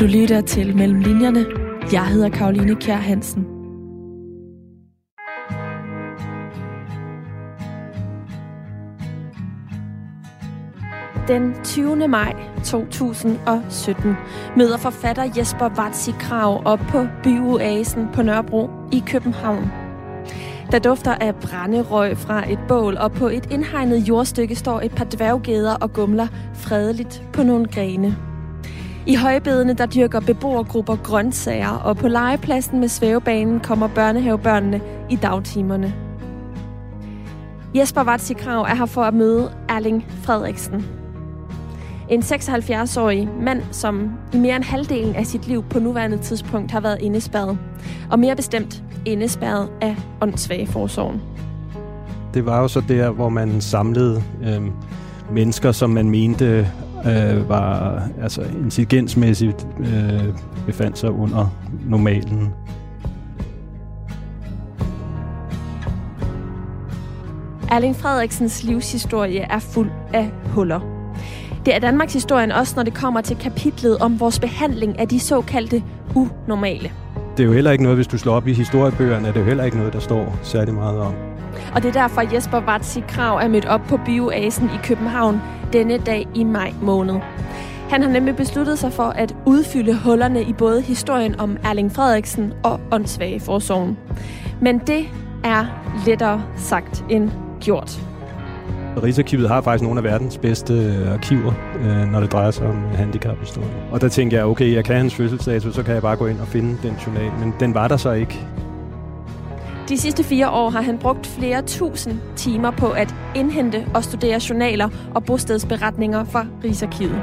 Du lytter til Mellem Linjerne. Jeg hedder Karoline Kjær Hansen. Den 20. maj 2017 møder forfatter Jesper Vatsi Krav op på Byoasen på Nørrebro i København. Der dufter af brænderøg fra et bål, og på et indhegnet jordstykke står et par dværggeder og gumler fredeligt på nogle grene. I højbedene der dyrker beboergrupper grøntsager, og på legepladsen med svævebanen kommer børnehavebørnene i dagtimerne. Jesper Vatsi Krav er her for at møde Erling Frederiksen. En 76-årig mand, som i mere end halvdelen af sit liv på nuværende tidspunkt har været indespærret. Og mere bestemt indespærret af åndssvage forsorgen. Det var jo så der, hvor man samlede øh, mennesker, som man mente øh, var altså intelligensmæssigt øh, befandt sig under normalen. Erling Frederiksens livshistorie er fuld af huller. Det er Danmarks historien også, når det kommer til kapitlet om vores behandling af de såkaldte unormale. Det er jo heller ikke noget, hvis du slår op i historiebøgerne, det er jo heller ikke noget, der står særlig meget om. Og det er derfor, Jesper Vatsi Krav er mødt op på Bioasen i København denne dag i maj måned. Han har nemlig besluttet sig for at udfylde hullerne i både historien om Erling Frederiksen og åndssvage forsorgen. Men det er lettere sagt end gjort. Rigsarkivet har faktisk nogle af verdens bedste øh, arkiver, øh, når det drejer sig om øh, handicaphistorie. Og der tænkte jeg, okay, jeg kan hans fødselsdato, så kan jeg bare gå ind og finde den journal. Men den var der så ikke. De sidste fire år har han brugt flere tusind timer på at indhente og studere journaler og bostedsberetninger fra Rigsarkivet.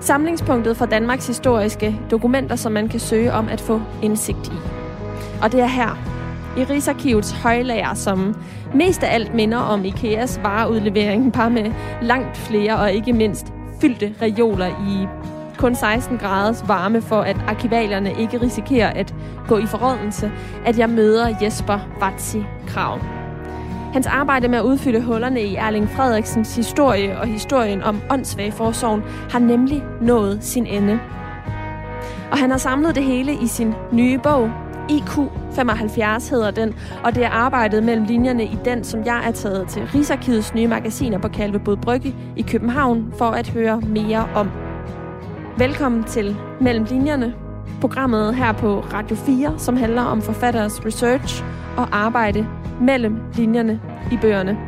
Samlingspunktet for Danmarks historiske dokumenter, som man kan søge om at få indsigt i. Og det er her, i Rigsarkivets højlager, som mest af alt minder om IKEAs vareudlevering, bare med langt flere og ikke mindst fyldte reoler i kun 16 graders varme, for at arkivalierne ikke risikerer at gå i forrådelse, at jeg møder Jesper Vatsi Krav. Hans arbejde med at udfylde hullerne i Erling Frederiksens historie og historien om åndssvageforsorgen har nemlig nået sin ende. Og han har samlet det hele i sin nye bog, IQ 75 hedder den, og det er arbejdet mellem linjerne i den, som jeg er taget til Rigsarkivets nye magasiner på Kalvebod Brygge i København for at høre mere om. Velkommen til Mellem Linjerne, programmet her på Radio 4, som handler om forfatteres research og arbejde mellem linjerne i bøgerne.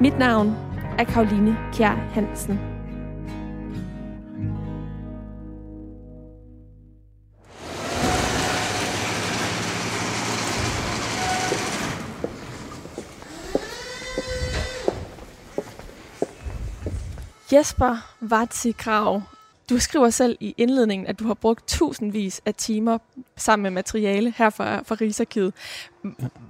Mit navn er Karoline Kjær Hansen. Jesper Vatsi Krav, du skriver selv i indledningen, at du har brugt tusindvis af timer sammen med materiale her fra, fra Rigsarkivet.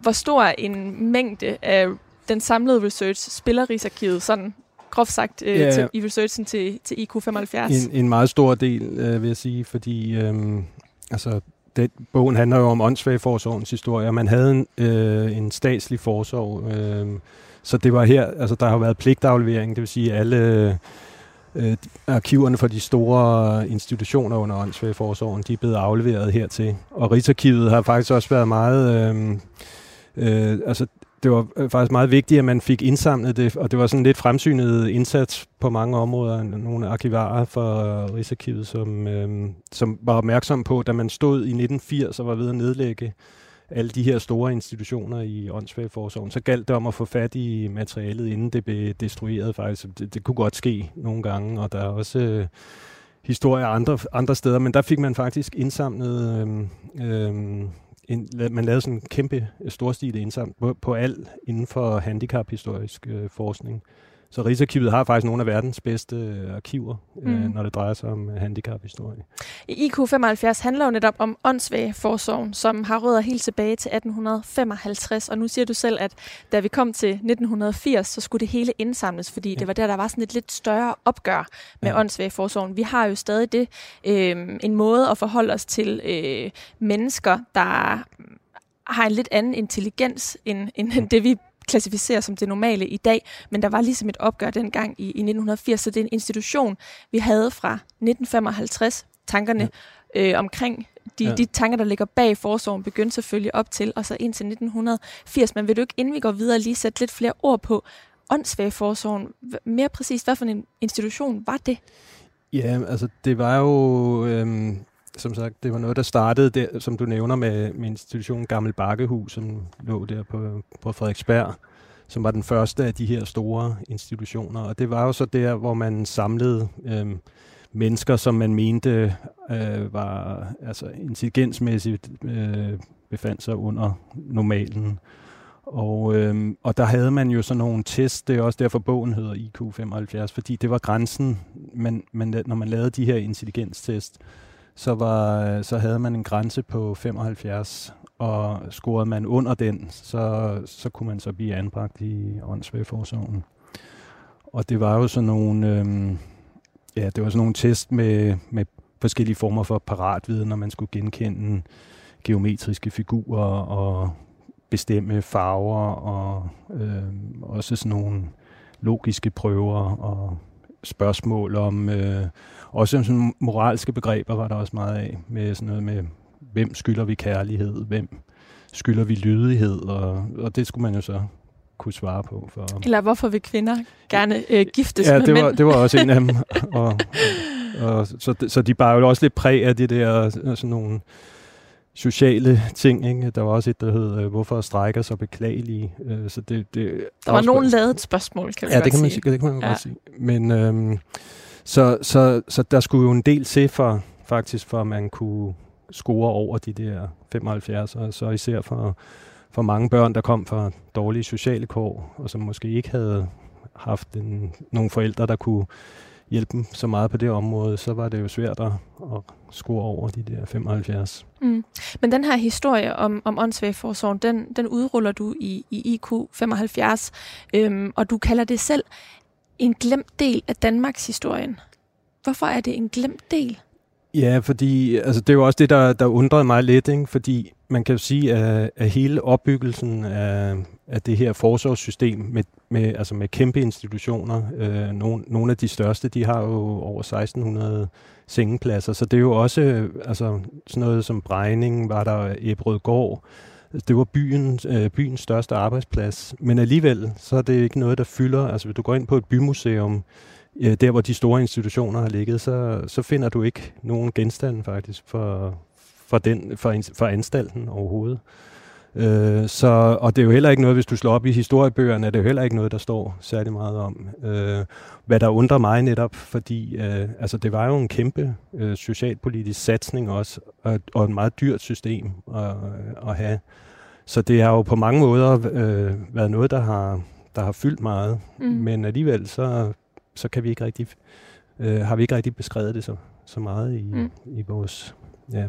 Hvor stor en mængde af den samlede research spiller Rigsarkivet sådan groft sagt øh, ja, til, i researchen til, til IQ75? En, en meget stor del, øh, vil jeg sige, fordi øh, altså, det, bogen handler jo om åndssvageforsorgens historie, man havde en, øh, en statslig forsorg, øh, så det var her, altså der har været pligtaflevering, det vil sige alle øh, øh, arkiverne for de store institutioner under åndssvageforsorgen, de er blevet afleveret hertil. Og Rigsarkivet har faktisk også været meget, øh, øh, altså det var øh, faktisk meget vigtigt, at man fik indsamlet det, og det var sådan lidt fremsynet indsats på mange områder. Nogle arkivarer fra Rigsarkivet, som, øh, som var opmærksom på, da man stod i 1980 og var ved at nedlægge alle de her store institutioner i åndssvageforsorgen, så galt det om at få fat i materialet, inden det blev destrueret faktisk. Det, det kunne godt ske nogle gange, og der er også øh, historier andre, andre steder, men der fik man faktisk indsamlet... Øh, øh, en, man lavede sådan en kæmpe øh, storstilet indsamling på, på alt inden for handicaphistorisk øh, forskning. Så Rigsarkivet har faktisk nogle af verdens bedste øh, arkiver, mm. øh, når det drejer sig om øh, handicaphistorie. IQ75 handler jo netop om åndssvageforsorgen, som har rødder helt tilbage til 1855. Og nu siger du selv, at da vi kom til 1980, så skulle det hele indsamles, fordi ja. det var der, der var sådan et lidt større opgør med ja. åndssvageforsorgen. Vi har jo stadig det, øh, en måde at forholde os til øh, mennesker, der har en lidt anden intelligens end, end det, vi klassificere som det normale i dag, men der var ligesom et opgør dengang i, i 1980, så det er en institution, vi havde fra 1955 tankerne ja. øh, omkring de, ja. de tanker, der ligger bag forsorgen, begyndte selvfølgelig op til, og så indtil 1980. Men vil du ikke, inden vi går videre, lige sætte lidt flere ord på åndssvageforsorgen? Mere præcist, hvad for en institution var det? Ja, altså det var jo, øhm, som sagt, det var noget, der startede, der, som du nævner, med, med institutionen Gammel Bakkehus, som lå der på, på Frederiksberg, som var den første af de her store institutioner. Og det var jo så der, hvor man samlede øh, mennesker, som man mente øh, var altså intelligensmæssigt øh, befandt sig under normalen. Og, øhm, og der havde man jo sådan nogle tests, det er også derfor bogen hedder IQ75, fordi det var grænsen, men, men når man lavede de her intelligenstest, så, var, så havde man en grænse på 75, og scorede man under den, så, så kunne man så blive anbragt i åndssvægforsorgen. Og det var jo sådan nogle, øhm, ja, det var sådan nogle test med, med forskellige former for paratviden, når man skulle genkende geometriske figurer og bestemme farver og øh, også sådan nogle logiske prøver og spørgsmål om øh, også sådan moralske begreber var der også meget af med sådan noget med hvem skylder vi kærlighed, hvem skylder vi lydighed og, og det skulle man jo så kunne svare på. For, Eller hvorfor vil kvinder gerne øh, giftes ja, med det mænd? var, det var også en af dem. og, og, og, så, så de bare jo også lidt præg af det der sådan nogle sociale ting. Ikke? Der var også et, der hed, øh, hvorfor strækker så beklagelige? Øh, så det, det, der var nogen lavet spørgsmål, kan vi ja, det kan man sige. sige. Det kan man ja. godt sige. Men øhm, så, så, så der skulle jo en del til for, faktisk, for at man kunne score over de der 75, og så især for, for mange børn, der kom fra dårlige sociale kår, og som måske ikke havde haft en, nogle forældre, der kunne hjælpe dem så meget på det område, så var det jo svært at, at score over de der 75. Mm. Men den her historie om, om åndssvagforsorgen, den, den udruller du i, i IQ 75, øhm, og du kalder det selv en glemt del af Danmarks historien. Hvorfor er det en glemt del? Ja, fordi altså, det er jo også det, der, der undrede mig lidt, ikke? fordi man kan jo sige, at, at hele opbyggelsen af, af det her forsorgssystem med, med, altså med kæmpe institutioner, øh, nogle, nogle af de største, de har jo over 1600 sengepladser, så det er jo også altså, sådan noget som Brejning, var der Ebrødgård, det var byen, øh, byens største arbejdsplads, men alligevel så er det ikke noget, der fylder, altså hvis du går ind på et bymuseum, øh, der hvor de store institutioner har ligget, så, så finder du ikke nogen genstande faktisk for, for, den, for, for anstalten overhovedet. Øh, så, og det er jo heller ikke noget, hvis du slår op i historiebøgerne, er det jo heller ikke noget, der står særlig meget om. Øh, hvad der undrer mig netop, fordi øh, altså, det var jo en kæmpe øh, socialpolitisk satsning også, og, og et meget dyrt system at, at have. Så det har jo på mange måder øh, været noget, der har, der har fyldt meget, mm. men alligevel så, så kan vi ikke rigtig, øh, har vi ikke rigtig beskrevet det så, så meget i, mm. i vores ja,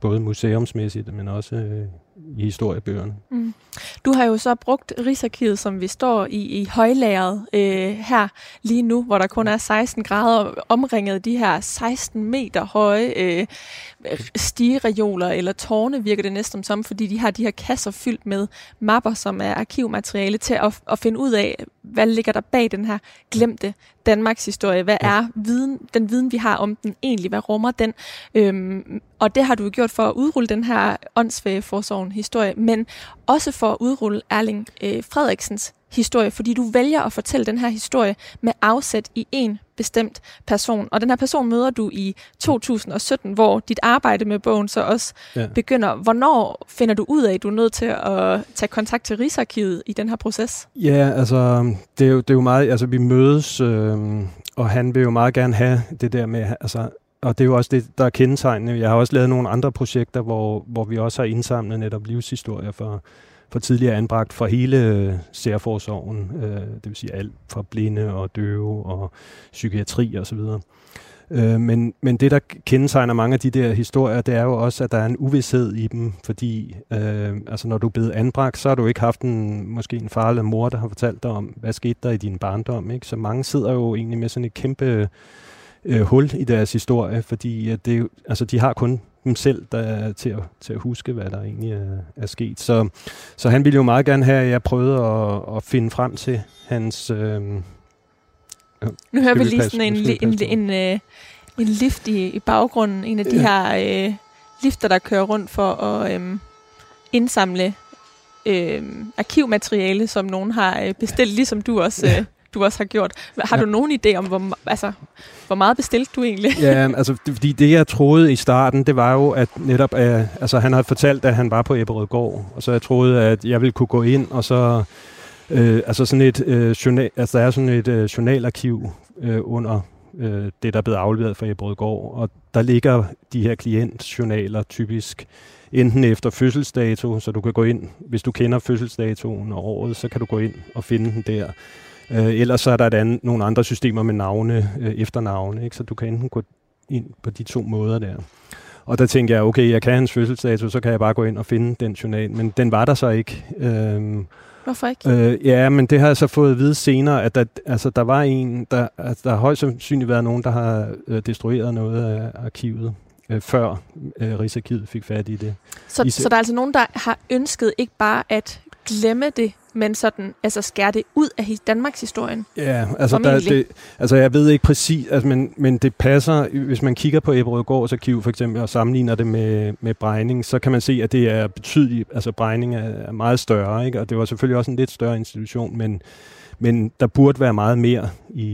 både museumsmæssigt, men også øh, i historiebøgerne. Mm. Du har jo så brugt Rigsarkivet, som vi står i, i højlageret øh, her lige nu, hvor der kun er 16 grader, omringet de her 16 meter høje øh, stigereoler eller tårne, virker det næsten som, fordi de har de her kasser fyldt med mapper, som er arkivmateriale til at, at finde ud af, hvad ligger der bag den her glemte Danmarks historie? Hvad er viden, den viden, vi har om den egentlig? Hvad rummer den? Øhm, og det har du gjort for at udrulle den her åndssvage forsorgen historie, men også for at udrulle Erling øh, Frederiksens historie, fordi du vælger at fortælle den her historie med afsæt i en bestemt person. Og den her person møder du i 2017, hvor dit arbejde med bogen så også ja. begynder. Hvornår finder du ud af, at du er nødt til at tage kontakt til Rigsarkivet i den her proces? Ja, altså, det er jo, det er jo meget, altså vi mødes, øh, og han vil jo meget gerne have det der med, altså, og det er jo også det, der er kendetegnende. Jeg har også lavet nogle andre projekter, hvor, hvor vi også har indsamlet netop livshistorier for for tidligere anbragt fra hele øh, særforsorgen, øh, det vil sige alt fra blinde og døve og psykiatri og så videre. Øh, men, men det, der kendetegner mange af de der historier, det er jo også, at der er en uvidshed i dem, fordi øh, altså, når du er blevet anbragt, så har du ikke haft en, måske en far eller mor, der har fortalt dig om, hvad skete der i din barndom. Ikke? Så mange sidder jo egentlig med sådan et kæmpe øh, hul i deres historie, fordi at det, altså, de har kun dem selv der er til, at, til at huske, hvad der egentlig er, er sket. Så, så han ville jo meget gerne have, at jeg prøvede at, at finde frem til hans... Øh, nu hører vi lige sådan en, en, en, en, øh, en lift i, i baggrunden. En af de ja. her øh, lifter, der kører rundt for at øh, indsamle øh, arkivmateriale, som nogen har øh, bestilt, ligesom du også... Øh, du også har gjort. Har ja. du nogen idé om, hvor, altså, hvor meget bestilte du egentlig? ja, altså, det, fordi det jeg troede i starten, det var jo, at netop, øh, altså han havde fortalt, at han var på Ebberød Gård, og så jeg troede, at jeg ville kunne gå ind, og så, øh, altså sådan et, øh, journal, altså der er sådan et øh, journalarkiv øh, under øh, det, der er blevet afleveret fra Ebberød Gård, og der ligger de her klientjournaler typisk enten efter fødselsdato, så du kan gå ind, hvis du kender fødselsdatoen og året, så kan du gå ind og finde den der. Øh, ellers så er der et andet, nogle andre systemer med navne, øh, efternavne, ikke? så du kan enten gå ind på de to måder der. Og der tænkte jeg, okay, jeg kan hans fødselsdato, så kan jeg bare gå ind og finde den journal. Men den var der så ikke. Øhm, Hvorfor ikke? Øh, ja, men det har jeg så fået at vide senere, at der, altså, der var en, der, altså, der har højst sandsynligt været nogen, der har øh, destrueret noget af arkivet øh, før øh, Rigsarkivet fik fat i det. Så, I, så der er altså nogen, der har ønsket ikke bare at glemme det, men sådan, altså skære det ud af Danmarks historien? Ja, altså, der, det, altså jeg ved ikke præcis, altså, men, men det passer, hvis man kigger på Eberødgårds arkiv for eksempel, og sammenligner det med, med Brejning, så kan man se, at det er betydeligt, altså Brejning er, er meget større, ikke? og det var selvfølgelig også en lidt større institution, men, men der burde være meget mere i,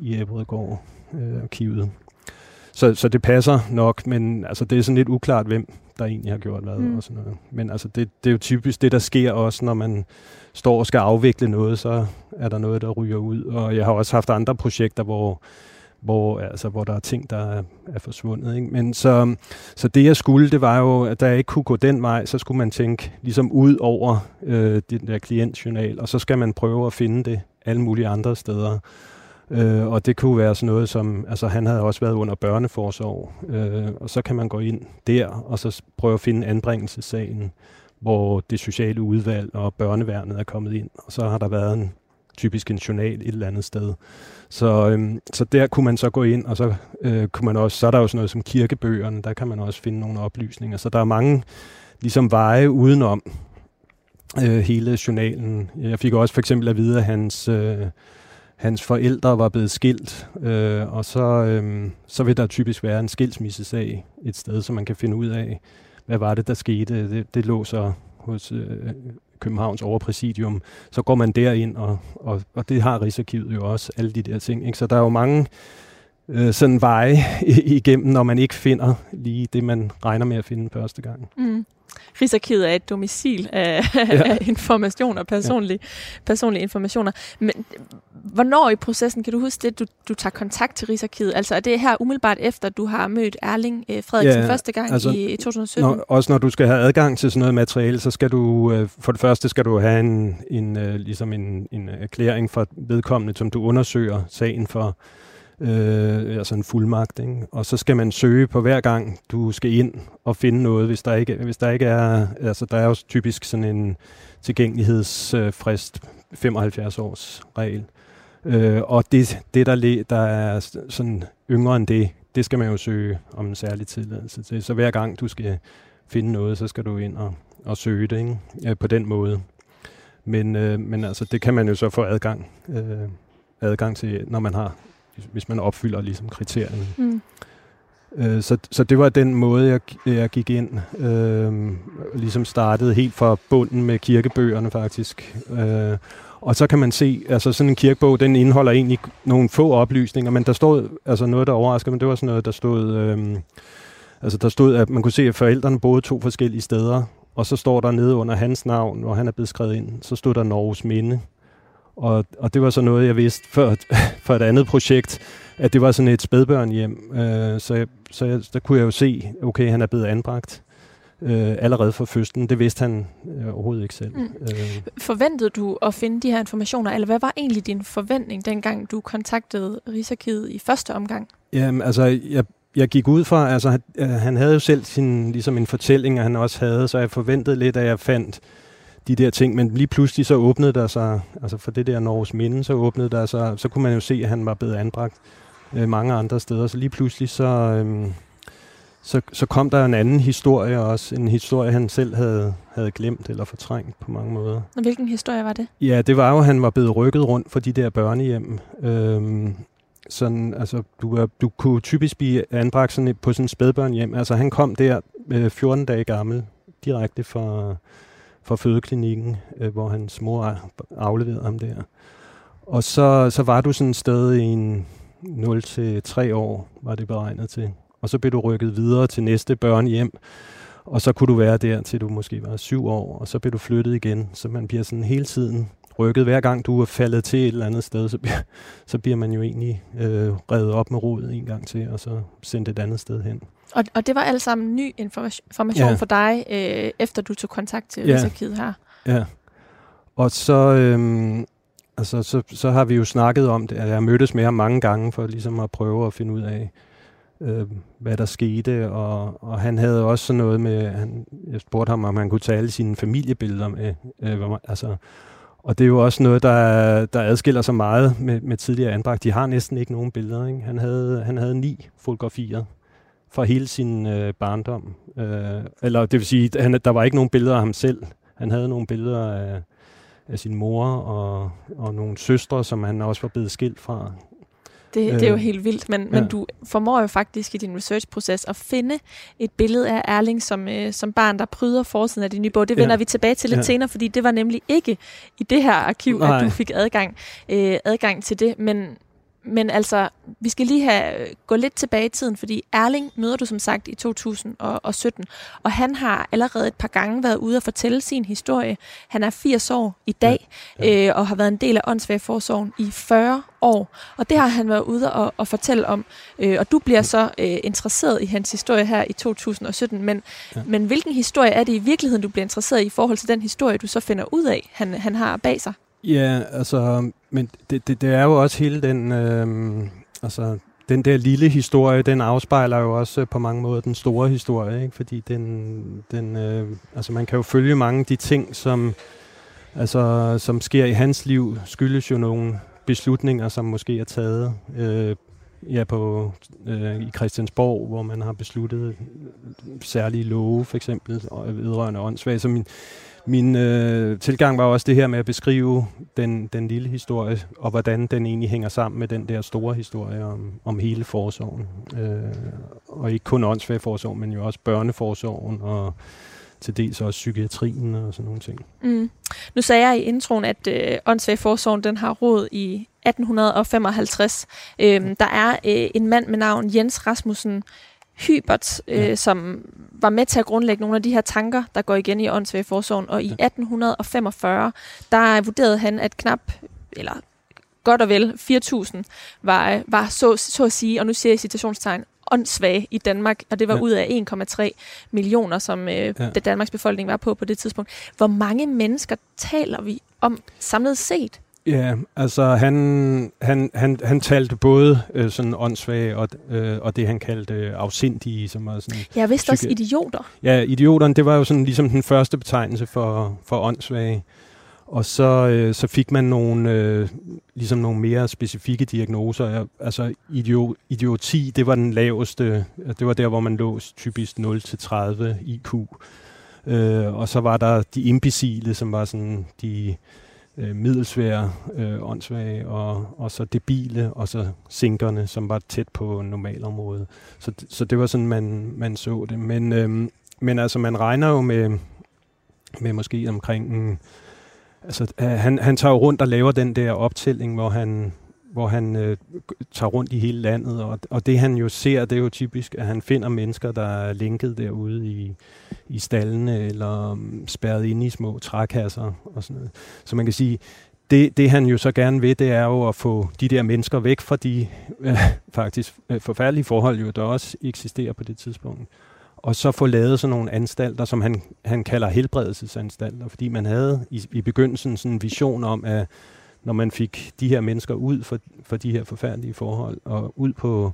i Eberødgård øh, arkivet. Så, så det passer nok, men altså, det er sådan lidt uklart, hvem der egentlig har gjort hvad mm. og sådan noget. Men altså, det, det er jo typisk det, der sker også, når man står og skal afvikle noget, så er der noget, der ryger ud. Og jeg har også haft andre projekter, hvor, hvor, altså, hvor der er ting, der er, er forsvundet. Ikke? Men så, så det, jeg skulle, det var jo, at da jeg ikke kunne gå den vej, så skulle man tænke ligesom ud over øh, den der klientjournal, og så skal man prøve at finde det alle mulige andre steder. Øh, og det kunne være sådan noget som, altså han havde også været under børneforsorg, øh, og så kan man gå ind der, og så prøve at finde anbringelsessagen, hvor det sociale udvalg og børneværnet er kommet ind, og så har der været en typisk en journal et eller andet sted. Så, øhm, så der kunne man så gå ind, og så øh, kunne man også, så er der jo sådan noget som kirkebøgerne, der kan man også finde nogle oplysninger. Så der er mange ligesom veje udenom øh, hele journalen. Jeg fik også for eksempel at vide, at hans øh, hans forældre var blevet skilt, øh, og så, øh, så vil der typisk være en skilsmissesag et sted, så man kan finde ud af, hvad var det, der skete. Det, det lå så hos øh, Københavns overpræsidium. Så går man derind, og, og, og det har Rigsarkivet jo også, alle de der ting. Ikke? Så der er jo mange øh, sådan veje igennem, når man ikke finder lige det, man regner med at finde første gang. Mm. Rigsarkivet er et domicil af, ja. af information og personlige, ja. personlige informationer. Men hvornår i processen, kan du huske det, du, du tager kontakt til Rigsarkivet? Altså er det her umiddelbart efter, du har mødt Erling eh, Frederiksen ja, første gang altså, i 2017? Når, også når du skal have adgang til sådan noget materiale, så skal du, øh, for det første skal du have en, en, øh, ligesom en, en erklæring fra vedkommende, som du undersøger sagen for, øh, altså en fuldmagt. Ikke? Og så skal man søge på hver gang, du skal ind og finde noget, hvis der ikke, hvis der ikke er, altså der er jo typisk sådan en tilgængelighedsfrist, 75 års regel. Øh, og det, det der, der er sådan yngre end det, det skal man jo søge om en særlig tilladelse til. Så hver gang du skal finde noget, så skal du ind og, og søge det ikke? Ja, på den måde. Men, øh, men altså, det kan man jo så få adgang, øh, adgang til, når man har hvis man opfylder ligesom kriterierne. Mm. Øh, så, så det var den måde, jeg, jeg gik ind. Øh, ligesom startede helt fra bunden med kirkebøgerne faktisk. Øh, og så kan man se, altså sådan en kirkebog, den indeholder egentlig nogle få oplysninger, men der stod, altså noget, der overraskede mig, det var sådan noget, der stod, øh, altså der stod, at man kunne se, at forældrene boede to forskellige steder, og så står der nede under hans navn, hvor han er blevet skrevet ind, så stod der Norges Minde. Og, og det var så noget, jeg vidste for, for et andet projekt, at det var sådan et spædbørnhjem. Øh, så jeg, så jeg, der kunne jeg jo se, okay, han er blevet anbragt øh, allerede fra fødslen. Det vidste han øh, overhovedet ikke selv. Mm. Øh. Forventede du at finde de her informationer, eller hvad var egentlig din forventning, dengang du kontaktede Rigsarkivet i første omgang? Jamen, altså, jeg, jeg gik ud fra, altså, han, han havde jo selv sin, ligesom en fortælling, han også havde, så jeg forventede lidt, at jeg fandt de der ting, men lige pludselig så åbnede der sig, altså for det der Norges Minde, så åbnede der sig, så kunne man jo se, at han var blevet anbragt øh, mange andre steder, så lige pludselig så, øh, så, så kom der en anden historie også, en historie, han selv havde, havde glemt eller fortrængt på mange måder. Og hvilken historie var det? Ja, det var jo, at han var blevet rykket rundt for de der børnehjem, øh, sådan, altså, du, du kunne typisk blive anbragt sådan på sådan en spædbørnhjem. Altså han kom der øh, 14 dage gammel, direkte fra, fra fødeklinikken, øh, hvor hans mor afleverede ham der. Og så, så var du sådan et sted i en 0-3 år, var det beregnet til. Og så blev du rykket videre til næste børnehjem, og så kunne du være der, til du måske var syv år, og så blev du flyttet igen. Så man bliver sådan hele tiden rykket. Hver gang du er faldet til et eller andet sted, så bliver, så bliver man jo egentlig øh, reddet op med rodet en gang til, og så sendt et andet sted hen. Og, og det var alt sammen ny information ja. for dig, øh, efter du tog kontakt til ja. Rigsarkivet her? Ja. Og så, øhm, altså, så, så har vi jo snakket om det. Jeg har mødtes med ham mange gange for ligesom at prøve at finde ud af, øh, hvad der skete. Og, og han havde også sådan noget med, han, jeg spurgte ham, om han kunne tage alle sine familiebilleder med. Øh, altså, og det er jo også noget, der, der adskiller sig meget med, med tidligere anbragt. De har næsten ikke nogen billeder. Ikke? Han, havde, han havde ni fotografier fra hele sin øh, barndom. Øh, eller det vil sige, han, der var ikke nogen billeder af ham selv. Han havde nogle billeder af, af sin mor og, og nogle søstre, som han også var blevet skilt fra. Det, det er jo øh, helt vildt, men, ja. men du formår jo faktisk i din research-proces at finde et billede af Erling som, øh, som barn, der pryder forsiden af din nye bog. Det vender ja. vi tilbage til lidt ja. senere, fordi det var nemlig ikke i det her arkiv, Nej. at du fik adgang, øh, adgang til det. Men, men altså, vi skal lige have øh, gå lidt tilbage i tiden, fordi Erling møder du som sagt i 2017, og han har allerede et par gange været ude og fortælle sin historie. Han er 80 år i dag, ja, ja. Øh, og har været en del af åndssvagforsorgen i 40 år, og det har han været ude og, og fortælle om. Øh, og du bliver så øh, interesseret i hans historie her i 2017, men, ja. men hvilken historie er det i virkeligheden, du bliver interesseret i i forhold til den historie, du så finder ud af, han, han har bag sig? Ja, altså, men det, det, det er jo også hele den, øh, altså, den der lille historie, den afspejler jo også øh, på mange måder den store historie, ikke? fordi den, den øh, altså man kan jo følge mange af de ting, som, altså, som sker i hans liv, skyldes jo nogle beslutninger, som måske er taget øh, ja, på, øh, i Christiansborg, hvor man har besluttet særlige love, for eksempel vedrørende åndssvag. Så min, min øh, tilgang var også det her med at beskrive den, den lille historie, og hvordan den egentlig hænger sammen med den der store historie om, om hele forsorgen. Øh, og ikke kun åndssvagforsorgen, men jo også børneforsorgen og til dels også psykiatrien og sådan nogle ting. Mm. Nu sagde jeg i introen, at øh, åndssvagforsorgen den har råd i 1855. Øhm, der er øh, en mand med navn Jens Rasmussen Hybert, øh, ja. som var med til at grundlægge nogle af de her tanker, der går igen i åndssvagforsorgen. Og i ja. 1845, der vurderede han, at knap, eller godt og vel 4.000 var, var så, så at sige, og nu siger jeg citationstegn, åndssvage i Danmark, og det var ja. ud af 1,3 millioner, som øh, ja. det Danmarks befolkning var på på det tidspunkt. Hvor mange mennesker taler vi om samlet set? Ja, altså han, han, han, han talte både øh, sådan åndssvage og, øh, og det, han kaldte øh, afsindige, som var sådan... Ja, vist også idioter. Ja, idioterne, det var jo sådan ligesom den første betegnelse for, for åndssvage. Og så, øh, så fik man nogle, øh, ligesom nogle mere specifikke diagnoser. Altså idiot, idioti, det var den laveste. Det var der, hvor man lå typisk 0-30 IQ. Øh, og så var der de imbecile, som var sådan de øh, middelsvære, øh, åndssvage, og, og så debile, og så sinkerne, som var tæt på normalområdet. Så, så det var sådan, man, man så det. Men, øh, men altså, man regner jo med, med måske omkring... Altså, øh, han, han tager jo rundt og laver den der optælling, hvor han, hvor han øh, tager rundt i hele landet, og, og det han jo ser, det er jo typisk, at han finder mennesker, der er linket derude i, i stallene, eller um, spærret inde i små trækasser og sådan noget. Så man kan sige, det, det han jo så gerne vil, det er jo at få de der mennesker væk fra de øh, faktisk øh, forfærdelige forhold, jo, der også eksisterer på det tidspunkt. Og så få lavet sådan nogle anstalter, som han, han kalder helbredelsesanstalter, fordi man havde i, i begyndelsen sådan en vision om, at når man fik de her mennesker ud for, for de her forfærdelige forhold, og ud på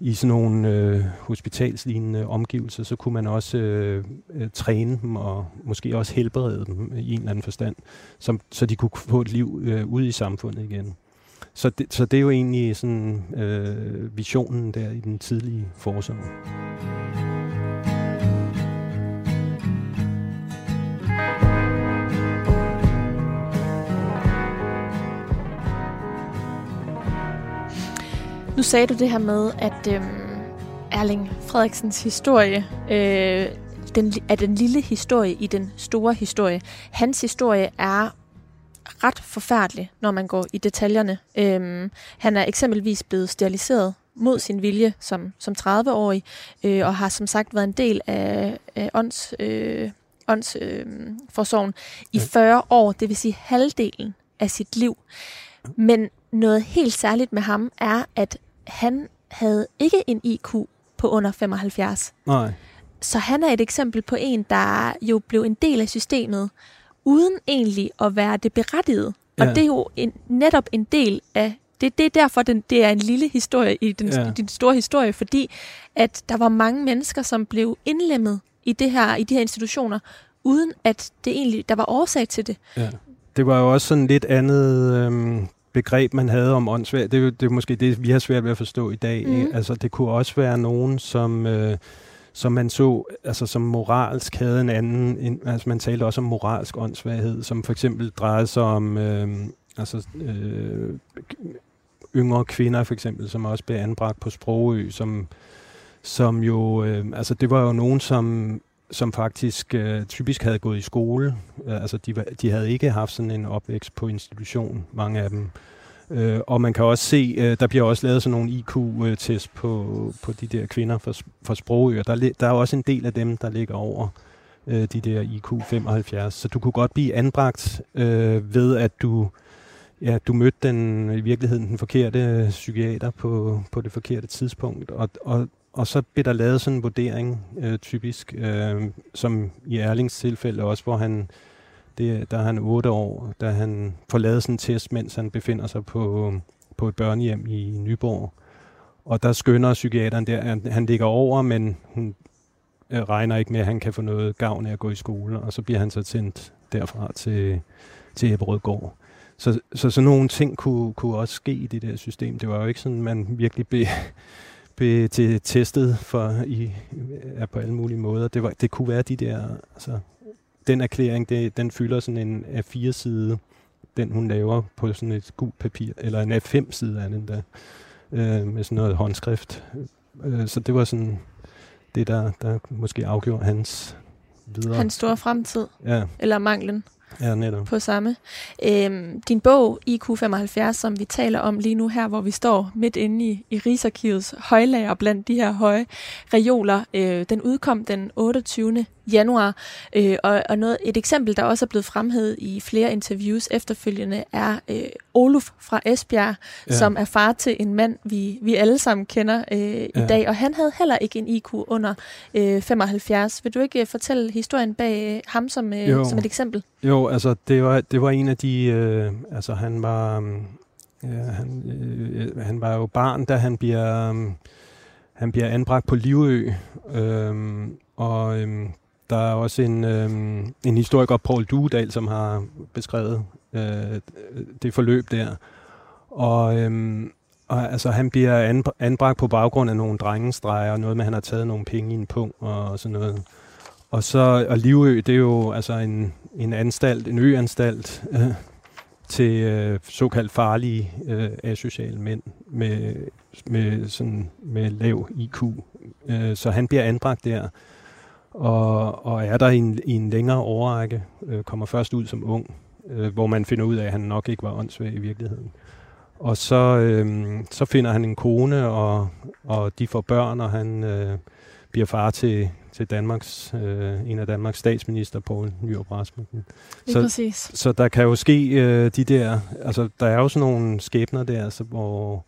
i sådan nogle øh, hospitalslignende omgivelser, så kunne man også øh, øh, træne dem og måske også helbrede dem i en eller anden forstand, som, så de kunne få et liv øh, ude i samfundet igen. Så det, så det er jo egentlig sådan øh, visionen der i den tidlige forsorg. Nu sagde du det her med, at øhm, Erling Frederiksens historie øh, den, er den lille historie i den store historie. Hans historie er ret forfærdelig, når man går i detaljerne. Øhm, han er eksempelvis blevet steriliseret mod sin vilje som, som 30-årig, øh, og har som sagt været en del af, af ånds, øh, åndsforsorgen øh, i 40 år, det vil sige halvdelen af sit liv. Men noget helt særligt med ham er, at han havde ikke en IQ på under 75. Nej. Så han er et eksempel på en, der jo blev en del af systemet, uden egentlig at være det berettigede. Ja. Og det er jo en, netop en del af det, det er derfor, den, det er en lille historie i den, ja. den store historie, fordi at der var mange mennesker, som blev indlemmet i det her i de her institutioner, uden at det egentlig der var årsag til det. Ja. Det var jo også sådan lidt andet øhm, begreb, man havde om åndssvagt. Det, er det er måske det, vi har svært ved at forstå i dag. Mm. Altså, det kunne også være nogen, som... Øh, som man så, altså som moralsk havde en anden, en, altså man talte også om moralsk åndssvaghed, som for eksempel drejede sig om øh, altså, øh, yngre kvinder for eksempel, som også blev anbragt på Sprogø, som, som jo, øh, altså det var jo nogen, som, som faktisk øh, typisk havde gået i skole. Øh, altså de, de havde ikke haft sådan en opvækst på institution, mange af dem. Øh, og man kan også se, øh, der bliver også lavet sådan nogle IQ-test på, på de der kvinder for, for sprogøer. Der, der er også en del af dem, der ligger over øh, de der IQ 75. Så du kunne godt blive anbragt øh, ved, at du ja, du mødte den i virkeligheden den forkerte psykiater på, på det forkerte tidspunkt, og, og, og så bliver der lavet sådan en vurdering, øh, typisk, øh, som i Erlings tilfælde også, hvor han, det, der er han otte år, da han får lavet sådan en test, mens han befinder sig på, på et børnehjem i Nyborg. Og der skynder psykiateren der, at han ligger over, men hun øh, regner ikke med, at han kan få noget gavn af at gå i skole, og så bliver han så tændt derfra til, til Ebberødgård. Så, så sådan nogle ting kunne, kunne også ske i det der system. Det var jo ikke sådan, man virkelig blev, blev til testet for i, er på alle mulige måder. Det, var, det kunne være de der, altså, den erklæring, det, den fylder sådan en A4-side, den hun laver på sådan et gult papir, eller en A5-side af den der, øh, med sådan noget håndskrift. Øh, så det var sådan det, der, der måske afgjorde hans videre. Hans store fremtid, ja. eller manglen ja, netop. på samme. Øhm, din bog, IQ75, som vi taler om lige nu her, hvor vi står midt inde i, i Rigsarkivets højlager blandt de her høje reoler, øh, den udkom den 28 januar. Øh, og og noget, et eksempel, der også er blevet fremhævet i flere interviews efterfølgende, er øh, Oluf fra Esbjerg, ja. som er far til en mand, vi, vi alle sammen kender øh, i ja. dag. Og han havde heller ikke en IQ under øh, 75. Vil du ikke øh, fortælle historien bag øh, ham som, øh, som et eksempel? Jo, altså det var, det var en af de... Øh, altså han var... Øh, han, øh, han var jo barn, da han bliver... Øh, han bliver anbragt på Livø, øh, og øh, der er også en, øh, en historiker, Paul Duedal, som har beskrevet øh, det forløb der. Og, øh, og altså, han bliver anbragt på baggrund af nogle drengestreger, og noget med, at han har taget nogle penge i en pung og sådan noget. Og så og Livø, det er jo altså en, en anstalt, en øanstalt øh, til øh, såkaldt farlige øh, asociale mænd med, med, sådan, med lav IQ. Øh, så han bliver anbragt der og, og er der i en, i en længere overrække, øh, kommer først ud som ung, øh, hvor man finder ud af, at han nok ikke var åndssvag i virkeligheden. Og så, øh, så finder han en kone, og, og de får børn, og han øh, bliver far til, til Danmarks, øh, en af Danmarks statsminister, Poul Nyrup Rasmussen. Så, præcis. så der kan jo ske øh, de der, altså der er jo sådan nogle skæbner der, så, hvor,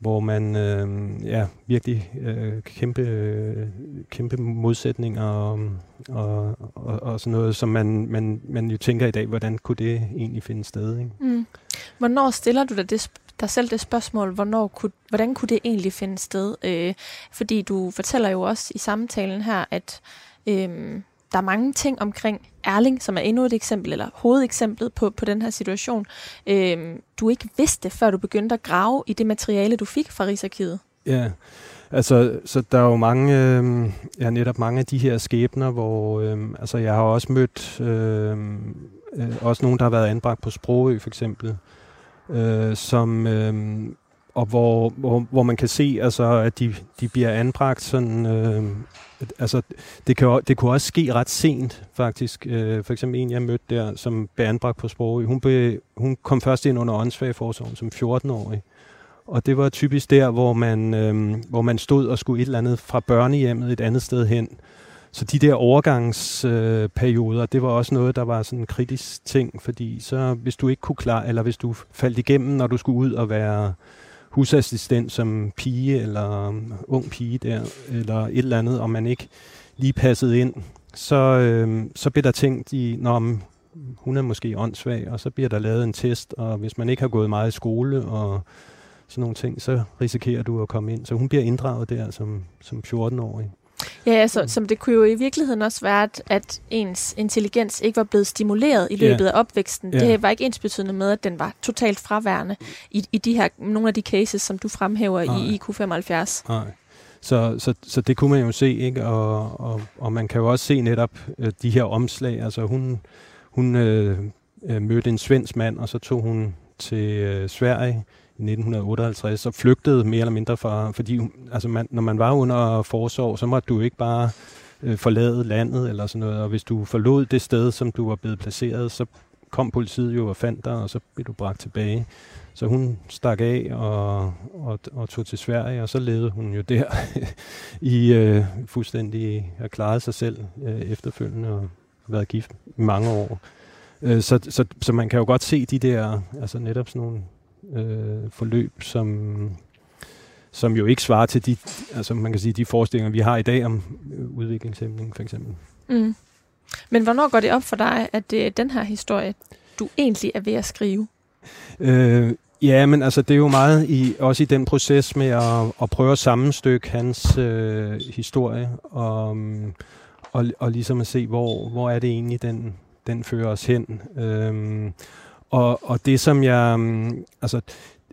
hvor man øh, ja, virkelig øh, kæmpe, øh, kæmpe modsætninger og, og, og, og sådan noget, som man, man, man jo tænker i dag, hvordan kunne det egentlig finde sted? Ikke? Mm. Hvornår stiller du dig, det, dig selv det spørgsmål, hvornår kunne, hvordan kunne det egentlig finde sted? Øh, fordi du fortæller jo også i samtalen her, at øh, der er mange ting omkring Erling, som er endnu et eksempel, eller hovedeksemplet på, på den her situation, øh, du ikke vidste, før du begyndte at grave i det materiale, du fik fra Rigsarkivet. Ja, altså, så der er jo mange, øh, ja, netop mange af de her skæbner, hvor, øh, altså, jeg har også mødt, øh, øh, også nogen, der har været anbragt på Sprogø, for eksempel, øh, som, øh, og hvor, hvor, hvor man kan se, altså, at de, de bliver anbragt sådan... Øh, altså, det, kan, det kunne også ske ret sent, faktisk. Øh, for eksempel en, jeg mødte der, som blev anbragt på sprog. Hun, hun kom først ind under åndssvageforsorgen som 14-årig. Og det var typisk der, hvor man, øh, hvor man stod og skulle et eller andet fra børnehjemmet et andet sted hen. Så de der overgangsperioder, øh, det var også noget, der var sådan en kritisk ting, fordi så hvis du ikke kunne klare, eller hvis du faldt igennem, når du skulle ud og være husassistent som pige eller um, ung pige der, eller et eller andet, og man ikke lige passede ind, så, øh, så bliver der tænkt i, når hun er måske åndssvag, og så bliver der lavet en test, og hvis man ikke har gået meget i skole og sådan nogle ting, så risikerer du at komme ind. Så hun bliver inddraget der som, som 14-årig. Ja, altså, som det kunne jo i virkeligheden også være, at, ens intelligens ikke var blevet stimuleret i løbet ja. af opvæksten. Ja. Det var ikke ens betydende med, at den var totalt fraværende i, i de her, nogle af de cases, som du fremhæver Nej. i IQ75. Nej. Så, så, så det kunne man jo se, ikke? Og, og, og man kan jo også se netop øh, de her omslag. Altså hun, hun øh, øh mødte en svensk mand, og så tog hun til øh, Sverige 1958, så flygtede mere eller mindre fra, fordi altså man, når man var under forsorg, så måtte du ikke bare øh, forlade landet eller sådan noget, og hvis du forlod det sted, som du var blevet placeret, så kom politiet jo og fandt dig, og så blev du bragt tilbage. Så hun stak af og, og, og tog til Sverige, og så levede hun jo der i øh, fuldstændig at klare sig selv øh, efterfølgende og været gift i mange år. Øh, så, så, så man kan jo godt se de der, altså netop sådan nogle øh, forløb, som, som jo ikke svarer til de, altså man kan sige, de forestillinger, vi har i dag om øh, udviklingshæmning for eksempel. Mm. Men hvornår går det op for dig, at det er den her historie, du egentlig er ved at skrive? Øh, ja, men altså det er jo meget i, også i den proces med at, at prøve at sammenstykke hans øh, historie og, og, og ligesom at se, hvor, hvor er det egentlig, den, den fører os hen. Øh, og, og det, som jeg... Mm, altså,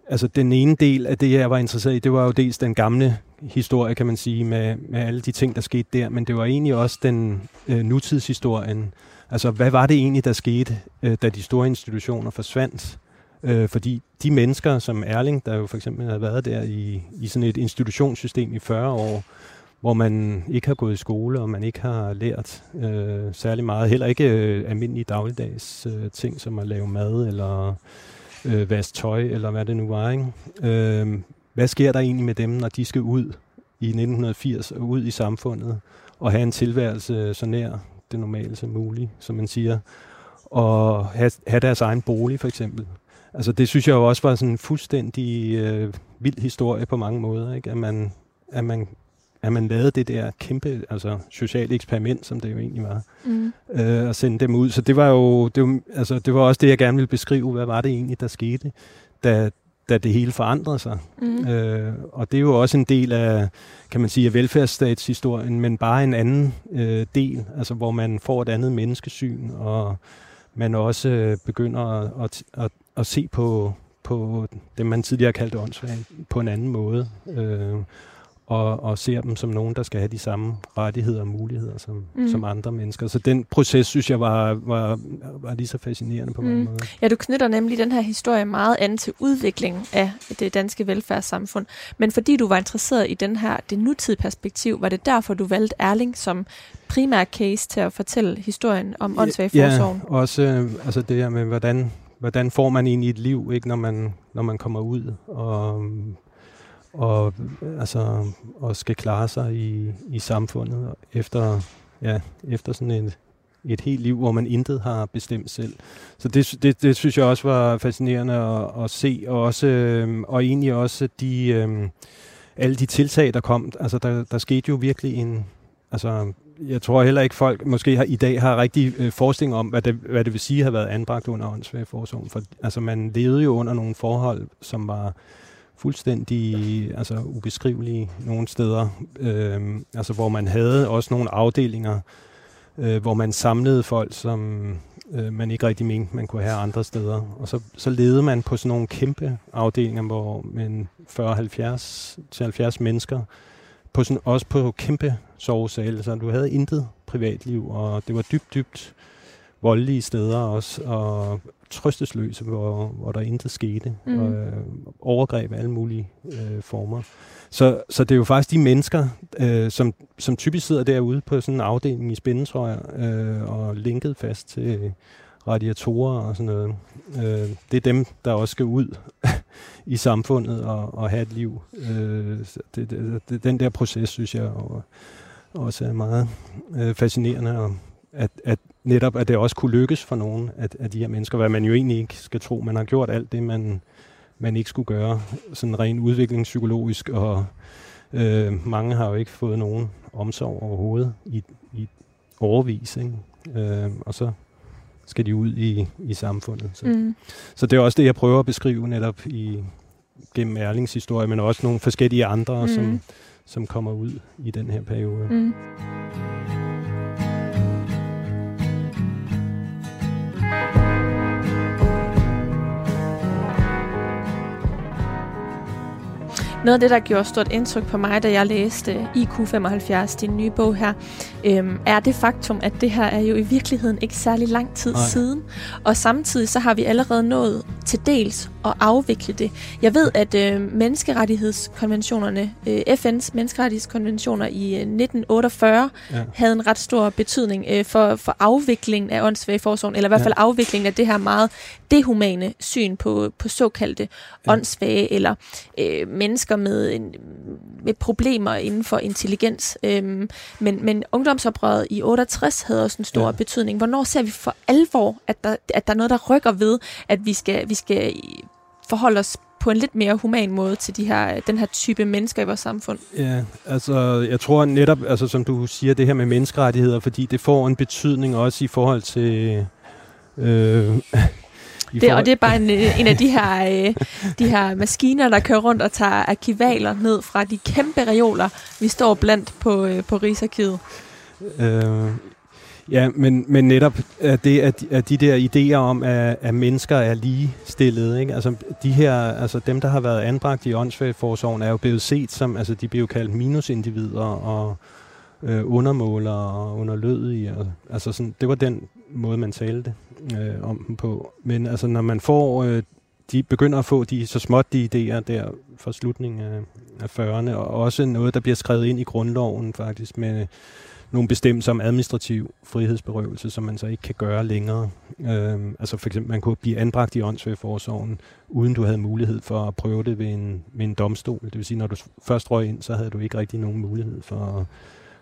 altså, den ene del af det, jeg var interesseret i, det var jo dels den gamle historie, kan man sige, med, med alle de ting, der skete der, men det var egentlig også den øh, nutidshistorien. Altså, hvad var det egentlig, der skete, øh, da de store institutioner forsvandt? Øh, fordi de mennesker som Erling, der jo for eksempel havde været der i, i sådan et institutionssystem i 40 år, hvor man ikke har gået i skole, og man ikke har lært øh, særlig meget. Heller ikke øh, almindelige dagligdags øh, ting, som at lave mad, eller øh, vaske tøj, eller hvad det nu var. Ikke? Øh, hvad sker der egentlig med dem, når de skal ud i 1980 og ud i samfundet, og have en tilværelse så nær det normale som muligt, som man siger, og have, have deres egen bolig for eksempel. Altså det synes jeg jo også var sådan en fuldstændig øh, vild historie på mange måder, ikke? At, man, at man at man lavede det der kæmpe altså, sociale eksperiment, som det jo egentlig var, mm. øh, og sende dem ud. Så det var jo det var, altså, det var også det, jeg gerne ville beskrive. Hvad var det egentlig, der skete, da, da det hele forandrede sig? Mm. Øh, og det er jo også en del af, kan man sige, af velfærdsstatshistorien, men bare en anden øh, del, altså hvor man får et andet menneskesyn, og man også øh, begynder at, at, at, at se på, på det, man tidligere kaldte åndssvagt, på en anden måde. Øh, og, og ser dem som nogen, der skal have de samme rettigheder og muligheder som, mm. som andre mennesker. Så den proces, synes jeg, var, var, var lige så fascinerende på mm. mange måder. Ja, du knytter nemlig den her historie meget an til udviklingen af det danske velfærdssamfund. Men fordi du var interesseret i den her, det nutidige perspektiv, var det derfor, du valgte Erling som primær case til at fortælle historien om åndssvageforsorgen? Ja, også øh, altså det her med, hvordan, hvordan får man egentlig et liv, ikke, når, man, når man kommer ud og og, altså, og skal klare sig i, i samfundet efter, ja, efter sådan et, et helt liv, hvor man intet har bestemt selv. Så det, det, det synes jeg også var fascinerende at, at se, og, også, øh, og egentlig også de, øh, alle de tiltag, der kom. Altså, der, der skete jo virkelig en... Altså, jeg tror heller ikke, folk måske har, i dag har rigtig øh, forestilling om, hvad det, hvad det vil sige at have været anbragt under åndssvageforsorgen. For altså, man levede jo under nogle forhold, som var fuldstændig altså, ubeskrivelige nogle steder, øh, altså, hvor man havde også nogle afdelinger, øh, hvor man samlede folk, som øh, man ikke rigtig mente, man kunne have andre steder. Og så, så ledede man på sådan nogle kæmpe afdelinger, hvor man 40-70 til 70 mennesker, på sådan, også på kæmpe sovesale, så du havde intet privatliv, og det var dybt, dybt voldelige steder også, og trøstesløse, hvor, hvor der intet skete, mm. og øh, overgreb af alle mulige øh, former. Så, så det er jo faktisk de mennesker, øh, som, som typisk sidder derude på sådan en afdeling i spændetrøjer øh, og linket fast til radiatorer og sådan noget. Øh, det er dem, der også skal ud i samfundet og, og have et liv. Øh, det, det, det, den der proces, synes jeg og, også er meget øh, fascinerende, og at, at netop, at det også kunne lykkes for nogen af, af de her mennesker, hvad man jo egentlig ikke skal tro. Man har gjort alt det, man, man ikke skulle gøre, sådan rent udviklingspsykologisk, og øh, mange har jo ikke fået nogen omsorg overhovedet i, i overvis, ikke? Øh, og så skal de ud i, i samfundet. Så. Mm. så det er også det, jeg prøver at beskrive netop i, gennem Erlings historie, men også nogle forskellige andre, mm. som, som kommer ud i den her periode. Mm. Noget af det, der gjorde stort indtryk på mig, da jeg læste IQ75, din nye bog her, øhm, er det faktum, at det her er jo i virkeligheden ikke særlig lang tid Nej. siden. Og samtidig så har vi allerede nået til dels at afvikle det. Jeg ved, at øh, menneskerettighedskonventionerne, øh, FN's menneskerettighedskonventioner i øh, 1948, ja. havde en ret stor betydning øh, for, for afviklingen af åndssvageforsorgen, eller i hvert fald ja. afviklingen af det her meget dehumane syn på, på såkaldte ja. åndssvage, eller øh, mennesker med, en, med problemer inden for intelligens. Øhm, men, men ungdomsoprøret i 68 havde også en stor ja. betydning. Hvornår ser vi for alvor, at der, at der er noget, der rykker ved, at vi skal, vi skal forholde os på en lidt mere human måde til de her, den her type mennesker i vores samfund? Ja, altså jeg tror netop, altså som du siger, det her med menneskerettigheder, fordi det får en betydning også i forhold til... Øh, det. Og det er bare en, øh, en af de her, øh, de her maskiner, der kører rundt og tager arkivaler ned fra de kæmpe reoler, vi står blandt på, øh, på Rigsarkivet. Øh, Ja, men, men netop at det, at, at de der idéer om, at, at mennesker er ligestillede, ikke? Altså, de her, altså dem, der har været anbragt i åndsfagforsorgen, er jo blevet set som, altså de bliver jo kaldt minusindivider og øh, undermålere og underlødige. Og, altså sådan, det var den måde, man talte øh, om dem på. Men altså, når man får, øh, de begynder at få de så småt de idéer der fra slutningen af, af 40'erne, og også noget, der bliver skrevet ind i grundloven faktisk med nogle bestemmelser om administrativ frihedsberøvelse, som man så ikke kan gøre længere. Øhm, altså for eksempel, man kunne blive anbragt i åndssvageforsorgen, uden du havde mulighed for at prøve det ved en, ved en domstol. Det vil sige, når du først røg ind, så havde du ikke rigtig nogen mulighed for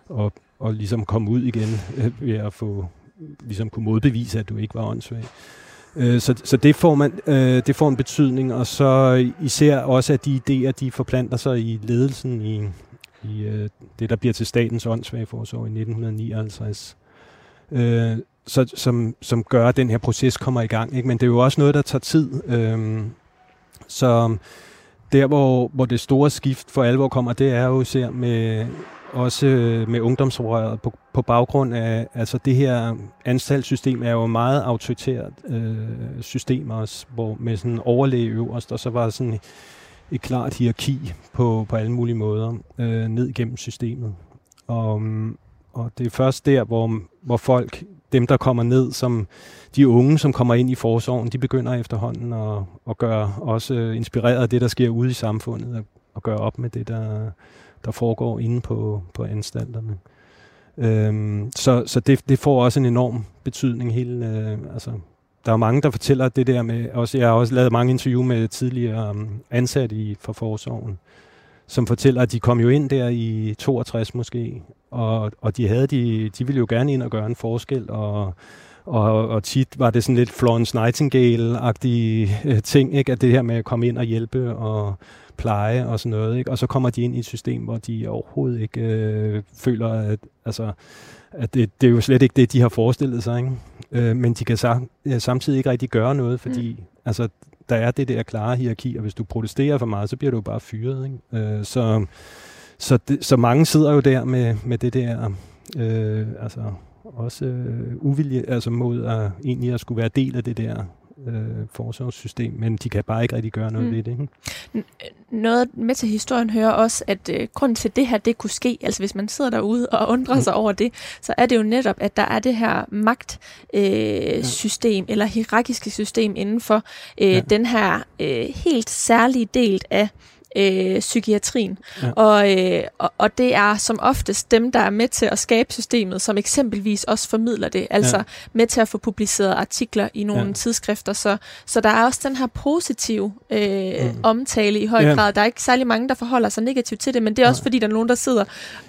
at, at, at, at ligesom komme ud igen øh, ved at få ligesom kunne modbevise, at du ikke var åndssvag. Øh, så, så det får man, øh, det får en betydning, og så især også, at de idéer, de forplanter sig i ledelsen i, i øh, det, der bliver til statens åndssvageforsorg i 1959. Øh, så, som, som gør, at den her proces kommer i gang. Ikke? Men det er jo også noget, der tager tid. Øh, så der, hvor, hvor det store skift for alvor kommer, det er jo ser med også øh, med ungdomsoprøret på, på baggrund af, altså det her anstaltssystem er jo meget autoritært øh, system også, hvor med sådan overlæge øverst, og så var sådan et klart hierarki på, på alle mulige måder øh, ned gennem systemet. Og, mm, og det er først der, hvor, hvor folk, dem der kommer ned, som de unge, som kommer ind i forsorgen, de begynder efterhånden at, at gøre også inspireret af det, der sker ude i samfundet, og gøre op med det, der, der foregår inde på, på anstalterne. Øhm, så så det, det får også en enorm betydning hele, øh, altså der er mange, der fortæller det der med, også, jeg har også lavet mange interview med tidligere um, ansatte i, for forsorgen, som fortæller, at de kom jo ind der i 62 måske, og, og de, havde de, de ville jo gerne ind og gøre en forskel, og, og, og tit var det sådan lidt Florence Nightingale-agtige øh, ting, ikke? at det her med at komme ind og hjælpe og pleje og sådan noget, ikke? og så kommer de ind i et system, hvor de overhovedet ikke øh, føler, at altså, at det, det er jo slet ikke det, de har forestillet sig. Ikke? Øh, men de kan sam, ja, samtidig ikke rigtig gøre noget, fordi mm. altså, der er det der klare hierarki, og hvis du protesterer for meget, så bliver du bare fyret. Ikke? Øh, så, så, det, så mange sidder jo der med, med det der, øh, altså også øh, uvilje, altså mod at egentlig at skulle være del af det der øh, forsorgssystem, men de kan bare ikke rigtig gøre noget mm. ved det. Ikke? Noget med til historien hører også, at øh, grunden til det her, det kunne ske, altså hvis man sidder derude og undrer mm. sig over det, så er det jo netop, at der er det her magtsystem, øh, ja. eller hierarkiske system inden for øh, ja. den her øh, helt særlige del af øh, psykiatrien. Ja. Og, øh, og, og det er som oftest dem, der er med til at skabe systemet, som eksempelvis også formidler det. Altså ja. med til at få publiceret artikler i nogle ja. tidsskrifter. Så, så der er også den her positive øh, mm. omtale i høj ja. grad. Der er ikke særlig mange, der forholder sig negativt til det, men det er også ja. fordi, der er nogen, der sidder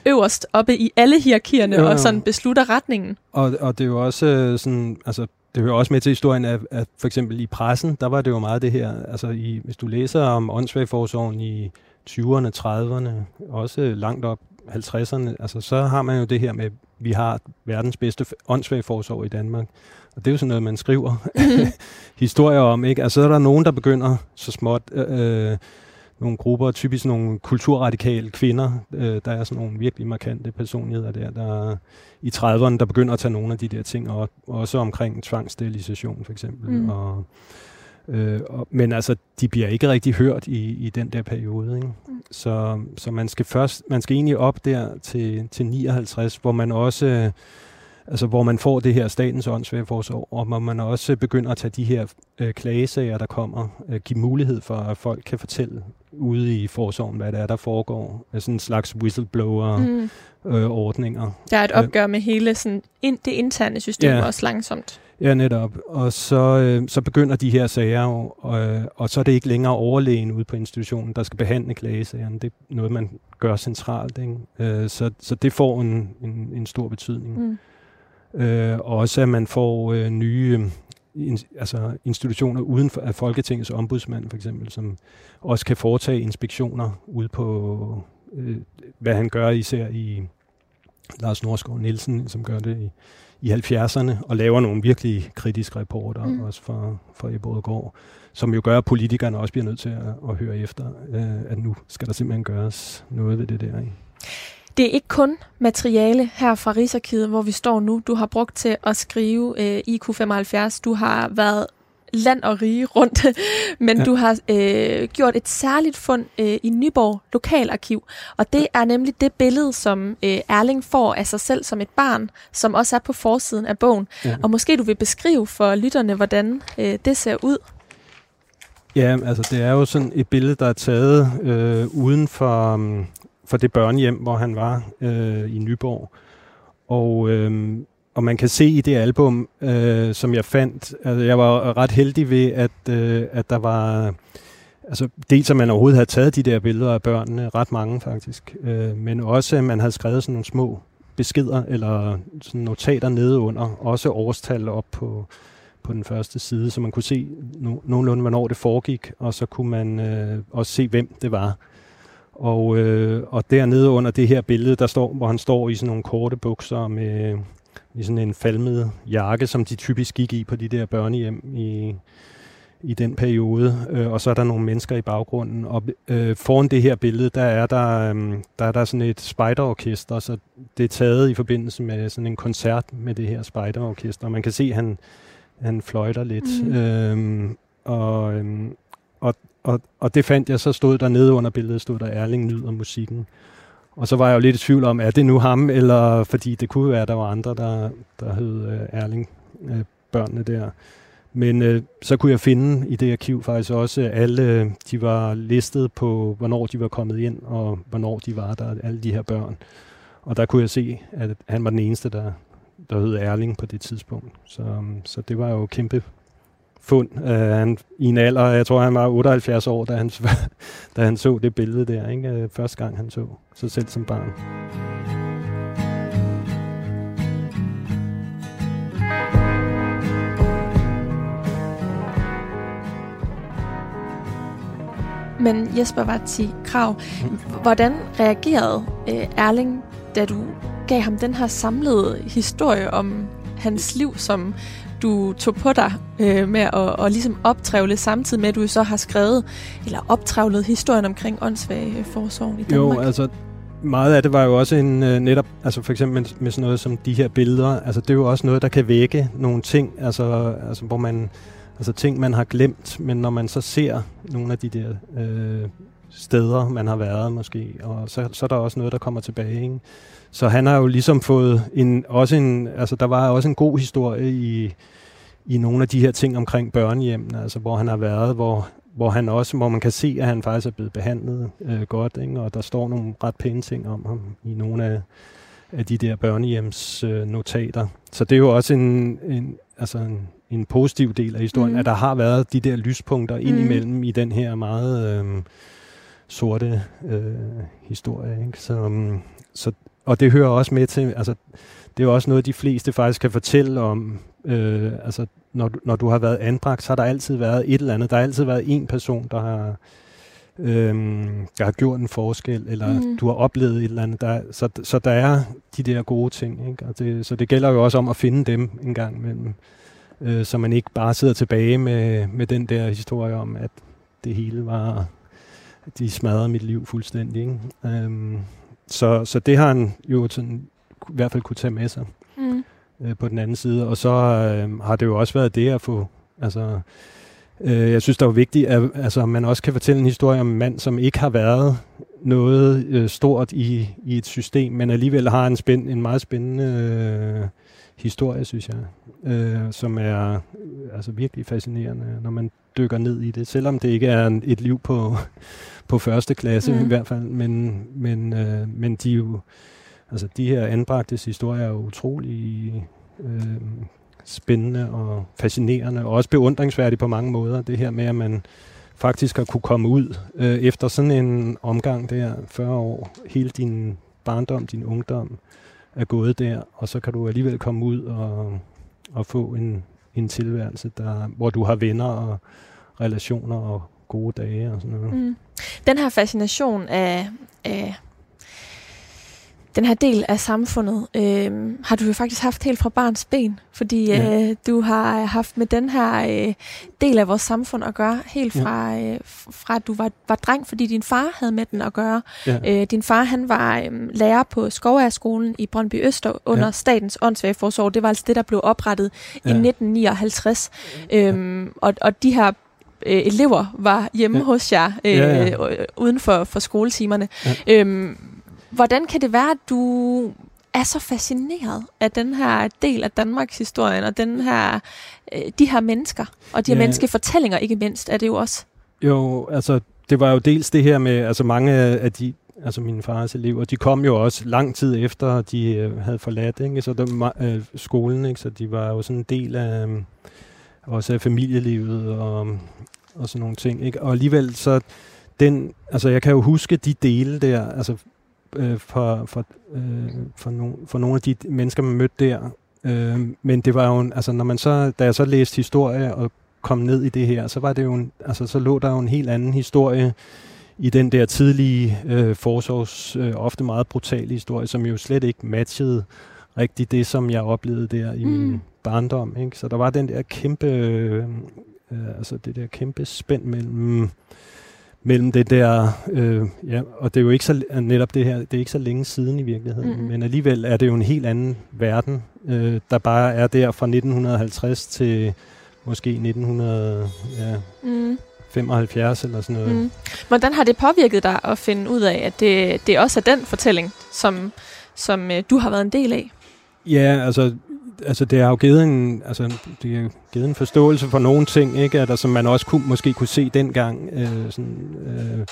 øverst oppe i alle hierarkierne ja. og sådan beslutter retningen. Og, og det er jo også øh, sådan, altså det hører også med til historien, at, at for eksempel i pressen, der var det jo meget det her, altså i, hvis du læser om åndssvagforsorgen i 20'erne, 30'erne, også langt op 50'erne, altså så har man jo det her med, at vi har verdens bedste åndssvagforsorg i Danmark. Og det er jo sådan noget, man skriver historier om, ikke? Altså så er der nogen, der begynder så småt, øh, nogle grupper, typisk nogle kulturradikale kvinder. Øh, der er sådan nogle virkelig markante personligheder der, der i 30'erne, der begynder at tage nogle af de der ting op, også omkring tvangssterilisation for eksempel. Mm. Og, øh, og, men altså, de bliver ikke rigtig hørt i, i den der periode. Ikke? Mm. Så, så man skal først, man skal egentlig op der til, til 59, hvor man også øh, altså hvor man får det her statens åndsværeforsorg, og hvor man også begynder at tage de her øh, klagesager, der kommer, øh, give mulighed for, at folk kan fortælle ude i forsorgen, hvad det er, der foregår. Sådan en slags whistleblower-ordninger. Mm. Øh, der er et opgør med hele sådan, ind, det interne system ja. også langsomt. Ja, netop. Og så, øh, så begynder de her sager og, og så er det ikke længere overlægen ude på institutionen, der skal behandle klagesagerne. Det er noget, man gør centralt. Ikke? Øh, så, så det får en, en, en stor betydning. Mm. Øh, og også at man får øh, nye øh, in, altså institutioner uden for af Folketingets ombudsmand for eksempel, som også kan foretage inspektioner ude på, øh, hvad han gør især i Lars Norskov Nielsen, som gør det i, i 70'erne, og laver nogle virkelig kritiske rapporter, mm. også for, for Eborgård, som jo gør, at politikerne også bliver nødt til at, at høre efter, øh, at nu skal der simpelthen gøres noget ved det der. Ikke? Det er ikke kun materiale her fra Rigsarkivet, hvor vi står nu, du har brugt til at skrive øh, IQ75. Du har været land og rige rundt, men ja. du har øh, gjort et særligt fund øh, i Nyborg Lokalarkiv, og det er nemlig det billede, som øh, Erling får af sig selv som et barn, som også er på forsiden af bogen. Ja. Og måske du vil beskrive for lytterne, hvordan øh, det ser ud. Ja, altså det er jo sådan et billede, der er taget øh, uden for, for det børnehjem, hvor han var øh, i Nyborg. Og, øh, og man kan se i det album, øh, som jeg fandt, altså jeg var ret heldig ved, at, øh, at der var, altså dels at man overhovedet havde taget de der billeder af børnene, ret mange faktisk, øh, men også at man havde skrevet sådan nogle små beskeder eller sådan notater nede under, også årstal op på, på den første side, så man kunne se no- nogenlunde, hvornår det foregik, og så kunne man øh, også se, hvem det var. Og, øh, og dernede under det her billede, der står, hvor han står i sådan nogle korte bukser med i sådan en falmet jakke, som de typisk gik i på de der børnehjem i, i den periode. Øh, og så er der nogle mennesker i baggrunden. Og øh, foran det her billede, der er der, øh, der, er der sådan et spejderorkester, så det er taget i forbindelse med sådan en koncert med det her spejderorkester. Og man kan se, at han, han fløjter lidt. Mm. Øh, og, øh, og, og, og det fandt jeg, så stod der nede under billedet, stod der Erling nyder musikken. Og så var jeg jo lidt i tvivl om, er det nu ham, eller fordi det kunne være, at der var andre, der, der hed øh, Erling, øh, børnene der. Men øh, så kunne jeg finde i det arkiv faktisk også, at alle øh, de var listet på, hvornår de var kommet ind, og hvornår de var der, alle de her børn. Og der kunne jeg se, at han var den eneste, der, der hed Erling på det tidspunkt. Så, så det var jo kæmpe fund. Uh, han, I en alder, jeg tror han var 78 år, da han, da han så det billede der, ikke? Uh, første gang han så sig selv som barn. Men Jesper var til Krav, hvordan reagerede uh, Erling, da du gav ham den her samlede historie om hans liv som du tog på dig øh, med at og ligesom optrævle samtidig med, at du så har skrevet eller optrævlet historien omkring åndssvage forsorgen i Danmark? Jo, altså meget af det var jo også en øh, netop, altså for eksempel med, med sådan noget som de her billeder, altså det er jo også noget, der kan vække nogle ting, altså, altså hvor man altså ting, man har glemt, men når man så ser nogle af de der øh, steder, man har været måske, og så, så er der også noget, der kommer tilbage. Ikke? Så han har jo ligesom fået en, også en, altså der var også en god historie i, i nogle af de her ting omkring børnehjemmene, altså hvor han har været, hvor, hvor han også, hvor man kan se, at han faktisk er blevet behandlet øh, godt, ikke? og der står nogle ret pæne ting om ham i nogle af, af de der børnehjems øh, notater. Så det er jo også en, en, altså en, en positiv del af historien, mm. at der har været de der lyspunkter mm. indimellem i den her meget øh, sorte øh, historie. Ikke? Så, um, så, og det hører også med til, altså det er jo også noget, de fleste faktisk kan fortælle om, øh, altså når du, når du har været anbragt, så har der altid været et eller andet. Der har altid været en person, der har, øhm, der har gjort en forskel, eller mm. du har oplevet et eller andet. Der, så, så der er de der gode ting. Ikke? Og det, så det gælder jo også om at finde dem en gang imellem, øh, så man ikke bare sidder tilbage med, med den der historie om, at det hele var, de smadrede mit liv fuldstændig. Ikke? Øhm, så, så det har han jo sådan, i hvert fald kunne tage med sig. Mm øh, på den anden side. Og så øh, har det jo også været det at få, altså, øh, jeg synes, det er vigtigt, at altså, man også kan fortælle en historie om en mand, som ikke har været noget øh, stort i, i et system, men alligevel har en, spænd, en meget spændende øh, historie, synes jeg, øh, som er altså virkelig fascinerende, når man dykker ned i det, selvom det ikke er en, et liv på, på første klasse mm. i hvert fald, men, men, øh, men de jo Altså de her anbragtes historier er utrolig øh, spændende og fascinerende, og også beundringsværdige på mange måder. Det her med, at man faktisk har kunne komme ud øh, efter sådan en omgang der, 40 år, hele din barndom, din ungdom er gået der, og så kan du alligevel komme ud og, og få en, en tilværelse, der, hvor du har venner og relationer og gode dage og sådan noget. Mm. Den her fascination af, af den her del af samfundet øh, har du jo faktisk haft helt fra barns ben, fordi ja. øh, du har haft med den her øh, del af vores samfund at gøre, helt fra, ja. øh, fra at du var, var dreng, fordi din far havde med den at gøre. Ja. Øh, din far han var øh, lærer på Skoværskolen i Brøndby Øster under ja. Statens åndssvageforsorg. Det var altså det, der blev oprettet ja. i 1959. Øh, og, og de her øh, elever var hjemme ja. hos jer øh, ja, ja. uden for, for skoletimerne. Ja. Øh, Hvordan kan det være, at du er så fascineret af den her del af Danmarks historien, og den her, øh, de her mennesker, og de her ja. menneskefortællinger ikke mindst, er det jo også? Jo, altså det var jo dels det her med, altså mange af de, altså mine fars elever, de kom jo også lang tid efter, de øh, havde forladt, ikke? Så det, øh, skolen, ikke? så de var jo sådan en del af, øh, også af familielivet og, og sådan nogle ting. Ikke? Og alligevel så, den, altså jeg kan jo huske de dele der, altså øh, for, for, øh, for, no, for nogle af de mennesker, man mødte der. Øh, men det var jo, en, altså når man så, da jeg så læste historie og kom ned i det her, så var det jo, en, altså så lå der jo en helt anden historie i den der tidlige øh, forsorgs, øh, ofte meget brutale historie, som jo slet ikke matchede rigtig det, som jeg oplevede der i mm. min barndom. Ikke? Så der var den der kæmpe, øh, øh, altså det der kæmpe spænd mellem mellem det der, øh, ja, og det er jo ikke så, netop det her, det er ikke så længe siden i virkeligheden, mm. men alligevel er det jo en helt anden verden, øh, der bare er der fra 1950 til måske 1975 mm. eller sådan noget. Mm. Hvordan har det påvirket dig at finde ud af, at det, det også er den fortælling, som, som øh, du har været en del af? Ja, altså altså det har jo givet en, altså, det har givet en forståelse for nogle ting, ikke? At, som man også kunne, måske kunne se dengang, øh, sådan, øh,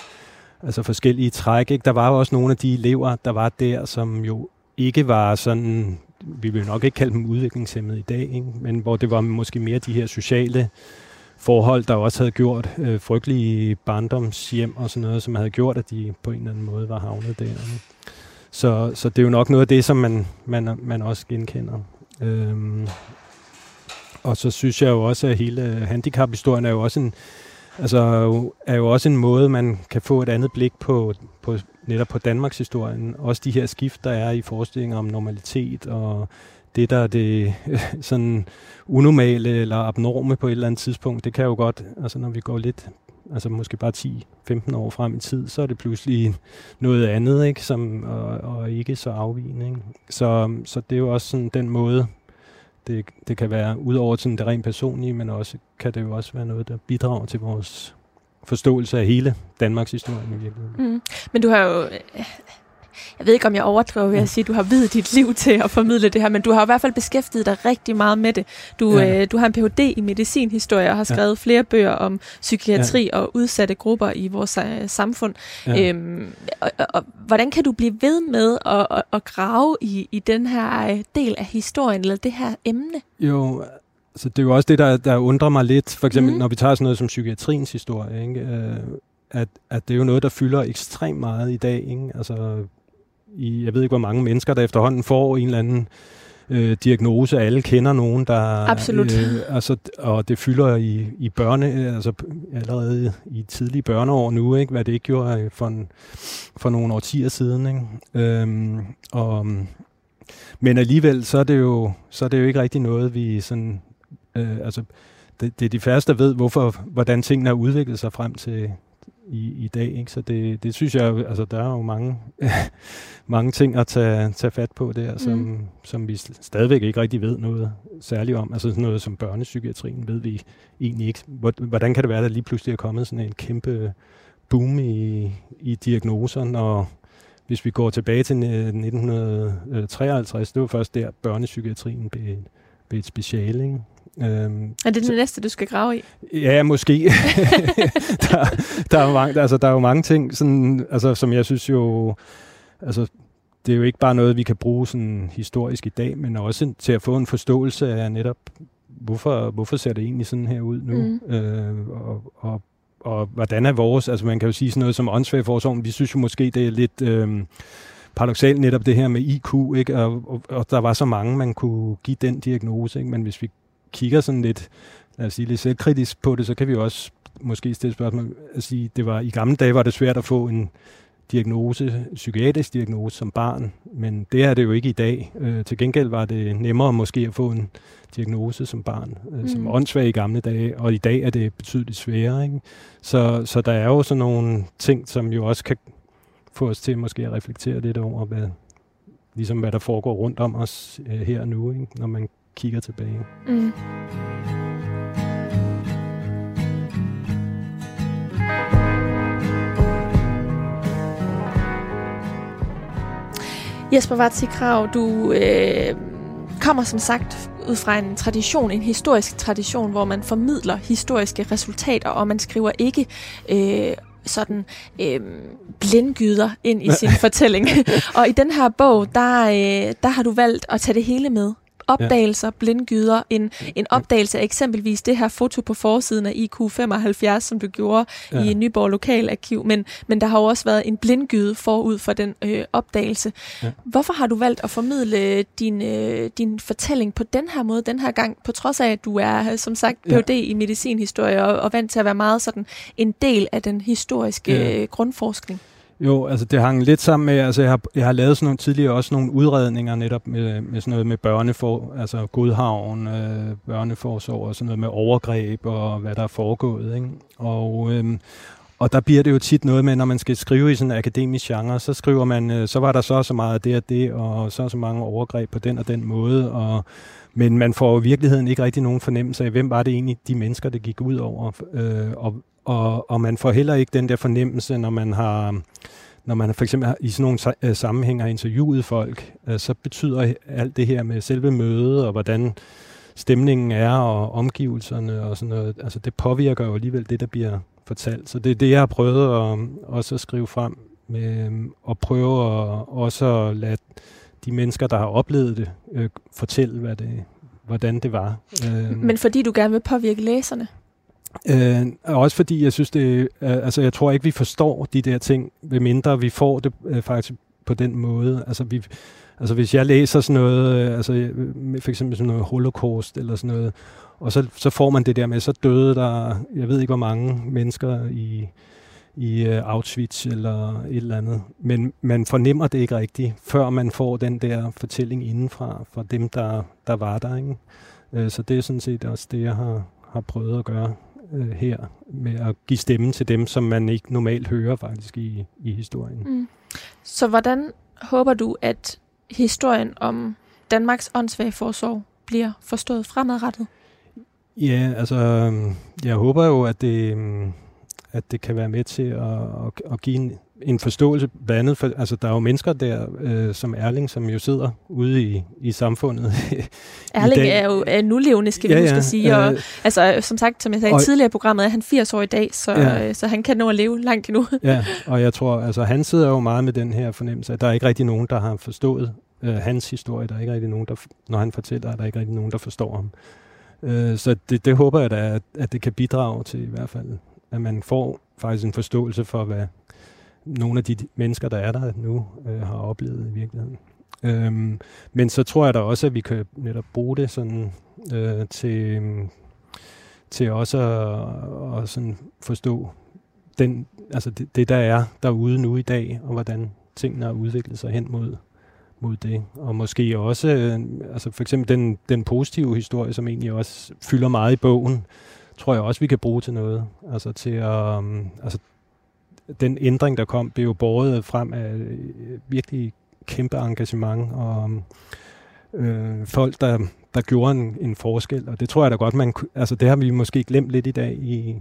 altså forskellige træk. Ikke? Der var jo også nogle af de elever, der var der, som jo ikke var sådan, vi vil nok ikke kalde dem udviklingshemmede i dag, ikke? men hvor det var måske mere de her sociale forhold, der også havde gjort øh, frygtelige barndomshjem og sådan noget, som havde gjort, at de på en eller anden måde var havnet der. Ikke? Så, så det er jo nok noget af det, som man, man, man også genkender. Øhm, og så synes jeg jo også, at hele handicaphistorien er jo også en, altså, er jo også en måde, man kan få et andet blik på, på netop på Danmarks historien. Også de her skift, der er i forestillinger om normalitet og det, der er det sådan unormale eller abnorme på et eller andet tidspunkt, det kan jo godt, altså når vi går lidt, altså måske bare 10-15 år frem i tid, så er det pludselig noget andet, ikke? Som, og, og ikke så afvigende. Ikke? Så, så det er jo også sådan den måde, det, det kan være udover sådan det rent personlige, men også kan det jo også være noget, der bidrager til vores forståelse af hele Danmarks historie i virkeligheden. Mm. Men du har jo jeg ved ikke, om jeg overdriver ved at sige, at du har videt dit liv til at formidle det her, men du har i hvert fald beskæftiget dig rigtig meget med det. Du, ja. øh, du har en Ph.D. i medicinhistorie og har skrevet ja. flere bøger om psykiatri ja. og udsatte grupper i vores uh, samfund. Ja. Øhm, og, og, og hvordan kan du blive ved med at, at, at grave i, i den her øh, del af historien, eller det her emne? Jo, så det er jo også det, der, der undrer mig lidt, for eksempel mm. når vi tager sådan noget som psykiatriens historie, ikke? Øh, at, at det er jo noget, der fylder ekstremt meget i dag. Ikke? Altså, i, jeg ved ikke, hvor mange mennesker, der efterhånden får en eller anden øh, diagnose. Alle kender nogen, der... Absolut. Øh, altså, og det fylder i, i børne, altså allerede i tidlige børneår nu, ikke? hvad det ikke gjorde for, en, for nogle årtier siden. Ikke? Øhm, og, men alligevel, så er, det jo, så er det jo ikke rigtig noget, vi sådan... Øh, altså, det, det er de færreste, der ved, hvorfor, hvordan tingene har udviklet sig frem til, i, i dag. Ikke? Så det, det synes jeg, altså der er jo mange, mange ting at tage, tage fat på der, som, mm. som vi stadigvæk ikke rigtig ved noget særligt om. Altså sådan noget som børnepsykiatrien ved vi egentlig ikke. Hvordan kan det være, at der lige pludselig er kommet sådan en kæmpe boom i, i diagnoser, når hvis vi går tilbage til 1953, det var først der børnepsykiatrien blev, blev et speciale. Ikke? Øhm, er det det så, næste, du skal grave i? Ja, måske. der, der, er mange, altså, der er jo mange ting, sådan, altså, som jeg synes jo... Altså, det er jo ikke bare noget, vi kan bruge sådan historisk i dag, men også til at få en forståelse af netop, hvorfor, hvorfor ser det egentlig sådan her ud nu? Mm. Øh, og, og, og hvordan er vores... Altså, man kan jo sige sådan noget som åndssvagforsorgen. Vi synes jo måske, det er lidt... Øh, paradoxalt netop det her med IQ, ikke? Og, og, og der var så mange, man kunne give den diagnose, ikke? men hvis vi kigger sådan lidt, lad os sige, lidt selvkritisk på det, så kan vi også måske stille spørgsmål at sige, det var i gamle dage var det svært at få en diagnose, psykiatrisk diagnose som barn, men det er det jo ikke i dag. Øh, til gengæld var det nemmere måske at få en diagnose som barn, øh, mm. som åndssvag i gamle dage, og i dag er det betydeligt sværere. Ikke? Så, så der er jo sådan nogle ting, som jo også kan få os til måske at reflektere lidt over, hvad, ligesom hvad der foregår rundt om os øh, her nu, ikke? når man kigger tilbage. Mm. Jesper Vatsi Krav, du øh, kommer som sagt ud fra en tradition, en historisk tradition, hvor man formidler historiske resultater, og man skriver ikke øh, sådan øh, blindgyder ind i sin fortælling. og i den her bog, der, øh, der har du valgt at tage det hele med opdagelser, ja. blindgyder, en, en opdagelse af eksempelvis det her foto på forsiden af IQ75, som du gjorde ja. i Nyborg Lokalarkiv, men, men der har jo også været en blindgyde forud for den øh, opdagelse. Ja. Hvorfor har du valgt at formidle din, øh, din fortælling på den her måde, den her gang, på trods af, at du er, som sagt, Ph.D. Ja. i medicinhistorie og, og vant til at være meget sådan en del af den historiske ja. øh, grundforskning? Jo, altså det hang lidt sammen med, altså jeg har, jeg har lavet sådan nogle tidligere også nogle udredninger netop med, med sådan noget med børnefor, altså godhavn, øh, børneforsorg og sådan noget med overgreb og hvad der er foregået, ikke? Og, øh, og der bliver det jo tit noget med, når man skal skrive i sådan en akademisk genre, så skriver man, øh, så var der så så meget af det og det, og så så mange overgreb på den og den måde, og men man får i virkeligheden ikke rigtig nogen fornemmelse af, hvem var det egentlig, de mennesker, det gik ud over, øh, og, og, og man får heller ikke den der fornemmelse, når man har når man for eksempel i sådan nogle øh, sammenhæng har interviewet folk, øh, så betyder alt det her med selve mødet og hvordan stemningen er og omgivelserne og sådan noget, altså det påvirker jo alligevel det, der bliver fortalt. Så det er det, jeg har prøvet at, også at skrive frem med øhm, og prøve at også at lade de mennesker, der har oplevet det, øh, fortælle, hvad det, hvordan det var. Øh, Men fordi du gerne vil påvirke læserne? Øh, også fordi jeg synes det, øh, altså jeg tror ikke vi forstår de der ting, ved mindre vi får det øh, faktisk på den måde. Altså vi, altså hvis jeg læser sådan noget, øh, altså øh, for eksempel sådan noget holocaust eller sådan noget, og så, så får man det der med, så døde der, jeg ved ikke hvor mange mennesker i, i øh, Auschwitz eller et eller andet. Men man fornemmer det ikke rigtigt, før man får den der fortælling indenfra, fra dem, der, der var der. Ikke? Øh, så det er sådan set også det, jeg har, har prøvet at gøre øh, her med at give stemme til dem, som man ikke normalt hører faktisk i, i historien. Mm. Så hvordan håber du, at historien om Danmarks åndssvage forsorg bliver forstået fremadrettet? Ja, altså, jeg håber jo, at det, at det kan være med til at, at, at give en, en forståelse blandt andet, for altså, der er jo mennesker der, øh, som Erling, som jo sidder ude i, i samfundet. Erling i er jo er nulevende, skal vi ja, huske ja, at sige. Og, øh, altså, som sagt, som jeg sagde og, tidligere i programmet, er han 80 år i dag, så, ja, øh, så han kan nå at leve langt endnu. ja, og jeg tror, altså han sidder jo meget med den her fornemmelse, at der er ikke rigtig nogen, der har forstået øh, hans historie. Der er ikke rigtig nogen, der, når han fortæller, at der er ikke rigtig nogen, der forstår ham. Øh, så det, det håber jeg da, at, at det kan bidrage til i hvert fald, at man får faktisk en forståelse for, hvad nogle af de mennesker, der er der nu, øh, har oplevet i virkeligheden. Øhm, men så tror jeg da også, at vi kan netop bruge det sådan øh, til, til også at, at sådan forstå den, altså det, det, der er derude nu i dag, og hvordan tingene har udviklet sig hen mod, mod det. Og måske også, øh, altså for eksempel den, den positive historie, som egentlig også fylder meget i bogen, tror jeg også, vi kan bruge til noget. Altså til at, um, altså den ændring, der kom, blev jo båret frem af øh, virkelig kæmpe engagement og øh, folk, der, der gjorde en, en forskel. Og det tror jeg da godt, man altså det har vi måske glemt lidt i dag i,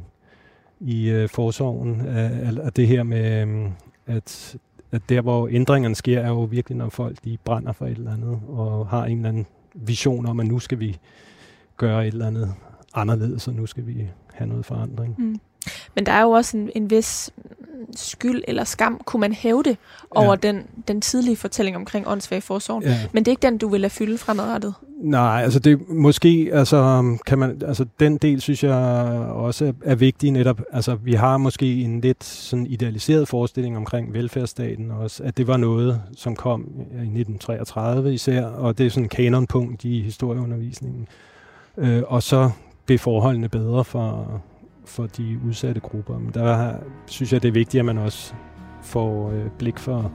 i øh, forsorgen, øh, af, af det her med, øh, at, at der, hvor ændringerne sker, er jo virkelig, når folk de brænder for et eller andet, og har en eller anden vision om, at nu skal vi gøre et eller andet anderledes, og nu skal vi have noget forandring. Mm. Men der er jo også en, en vis skyld eller skam, kunne man hæve det over ja. den, den tidlige fortælling omkring åndssvag forsorgen. Ja. Men det er ikke den, du vil lade fylde fremadrettet? Nej, altså det måske, altså kan man, altså den del synes jeg også er vigtig netop, altså vi har måske en lidt sådan idealiseret forestilling omkring velfærdsstaten også, at det var noget, som kom i 1933 især, og det er sådan en kanonpunkt i historieundervisningen. Øh, og så blev forholdene bedre for, for de udsatte grupper. Men der synes jeg, det er vigtigt, at man også får øh, blik for,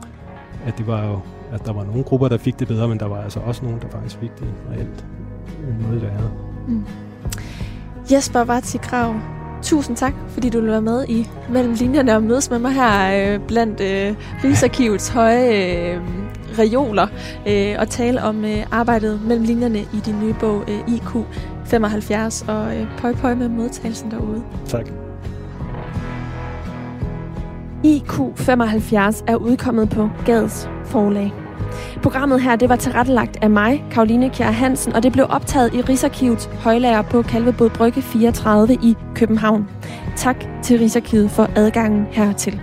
at det var jo, at der var nogle grupper, der fik det bedre, men der var altså også nogle, der faktisk fik det reelt noget værre. Mm. Jesper var til Krav. Tusind tak, fordi du ville være med i Mellem Linjerne og mødes med mig her øh, blandt øh, Rigsarkivets høje øh, reoler øh, og tale om øh, arbejdet mellem linjerne i din nye bog øh, IQ 75, og øh, pøj pøj med modtagelsen derude. Tak. IQ75 er udkommet på Gades forlag. Programmet her det var tilrettelagt af mig, Karoline Kjær Hansen, og det blev optaget i Rigsarkivets højlager på Kalvebod Brygge 34 i København. Tak til Rigsarkivet for adgangen hertil.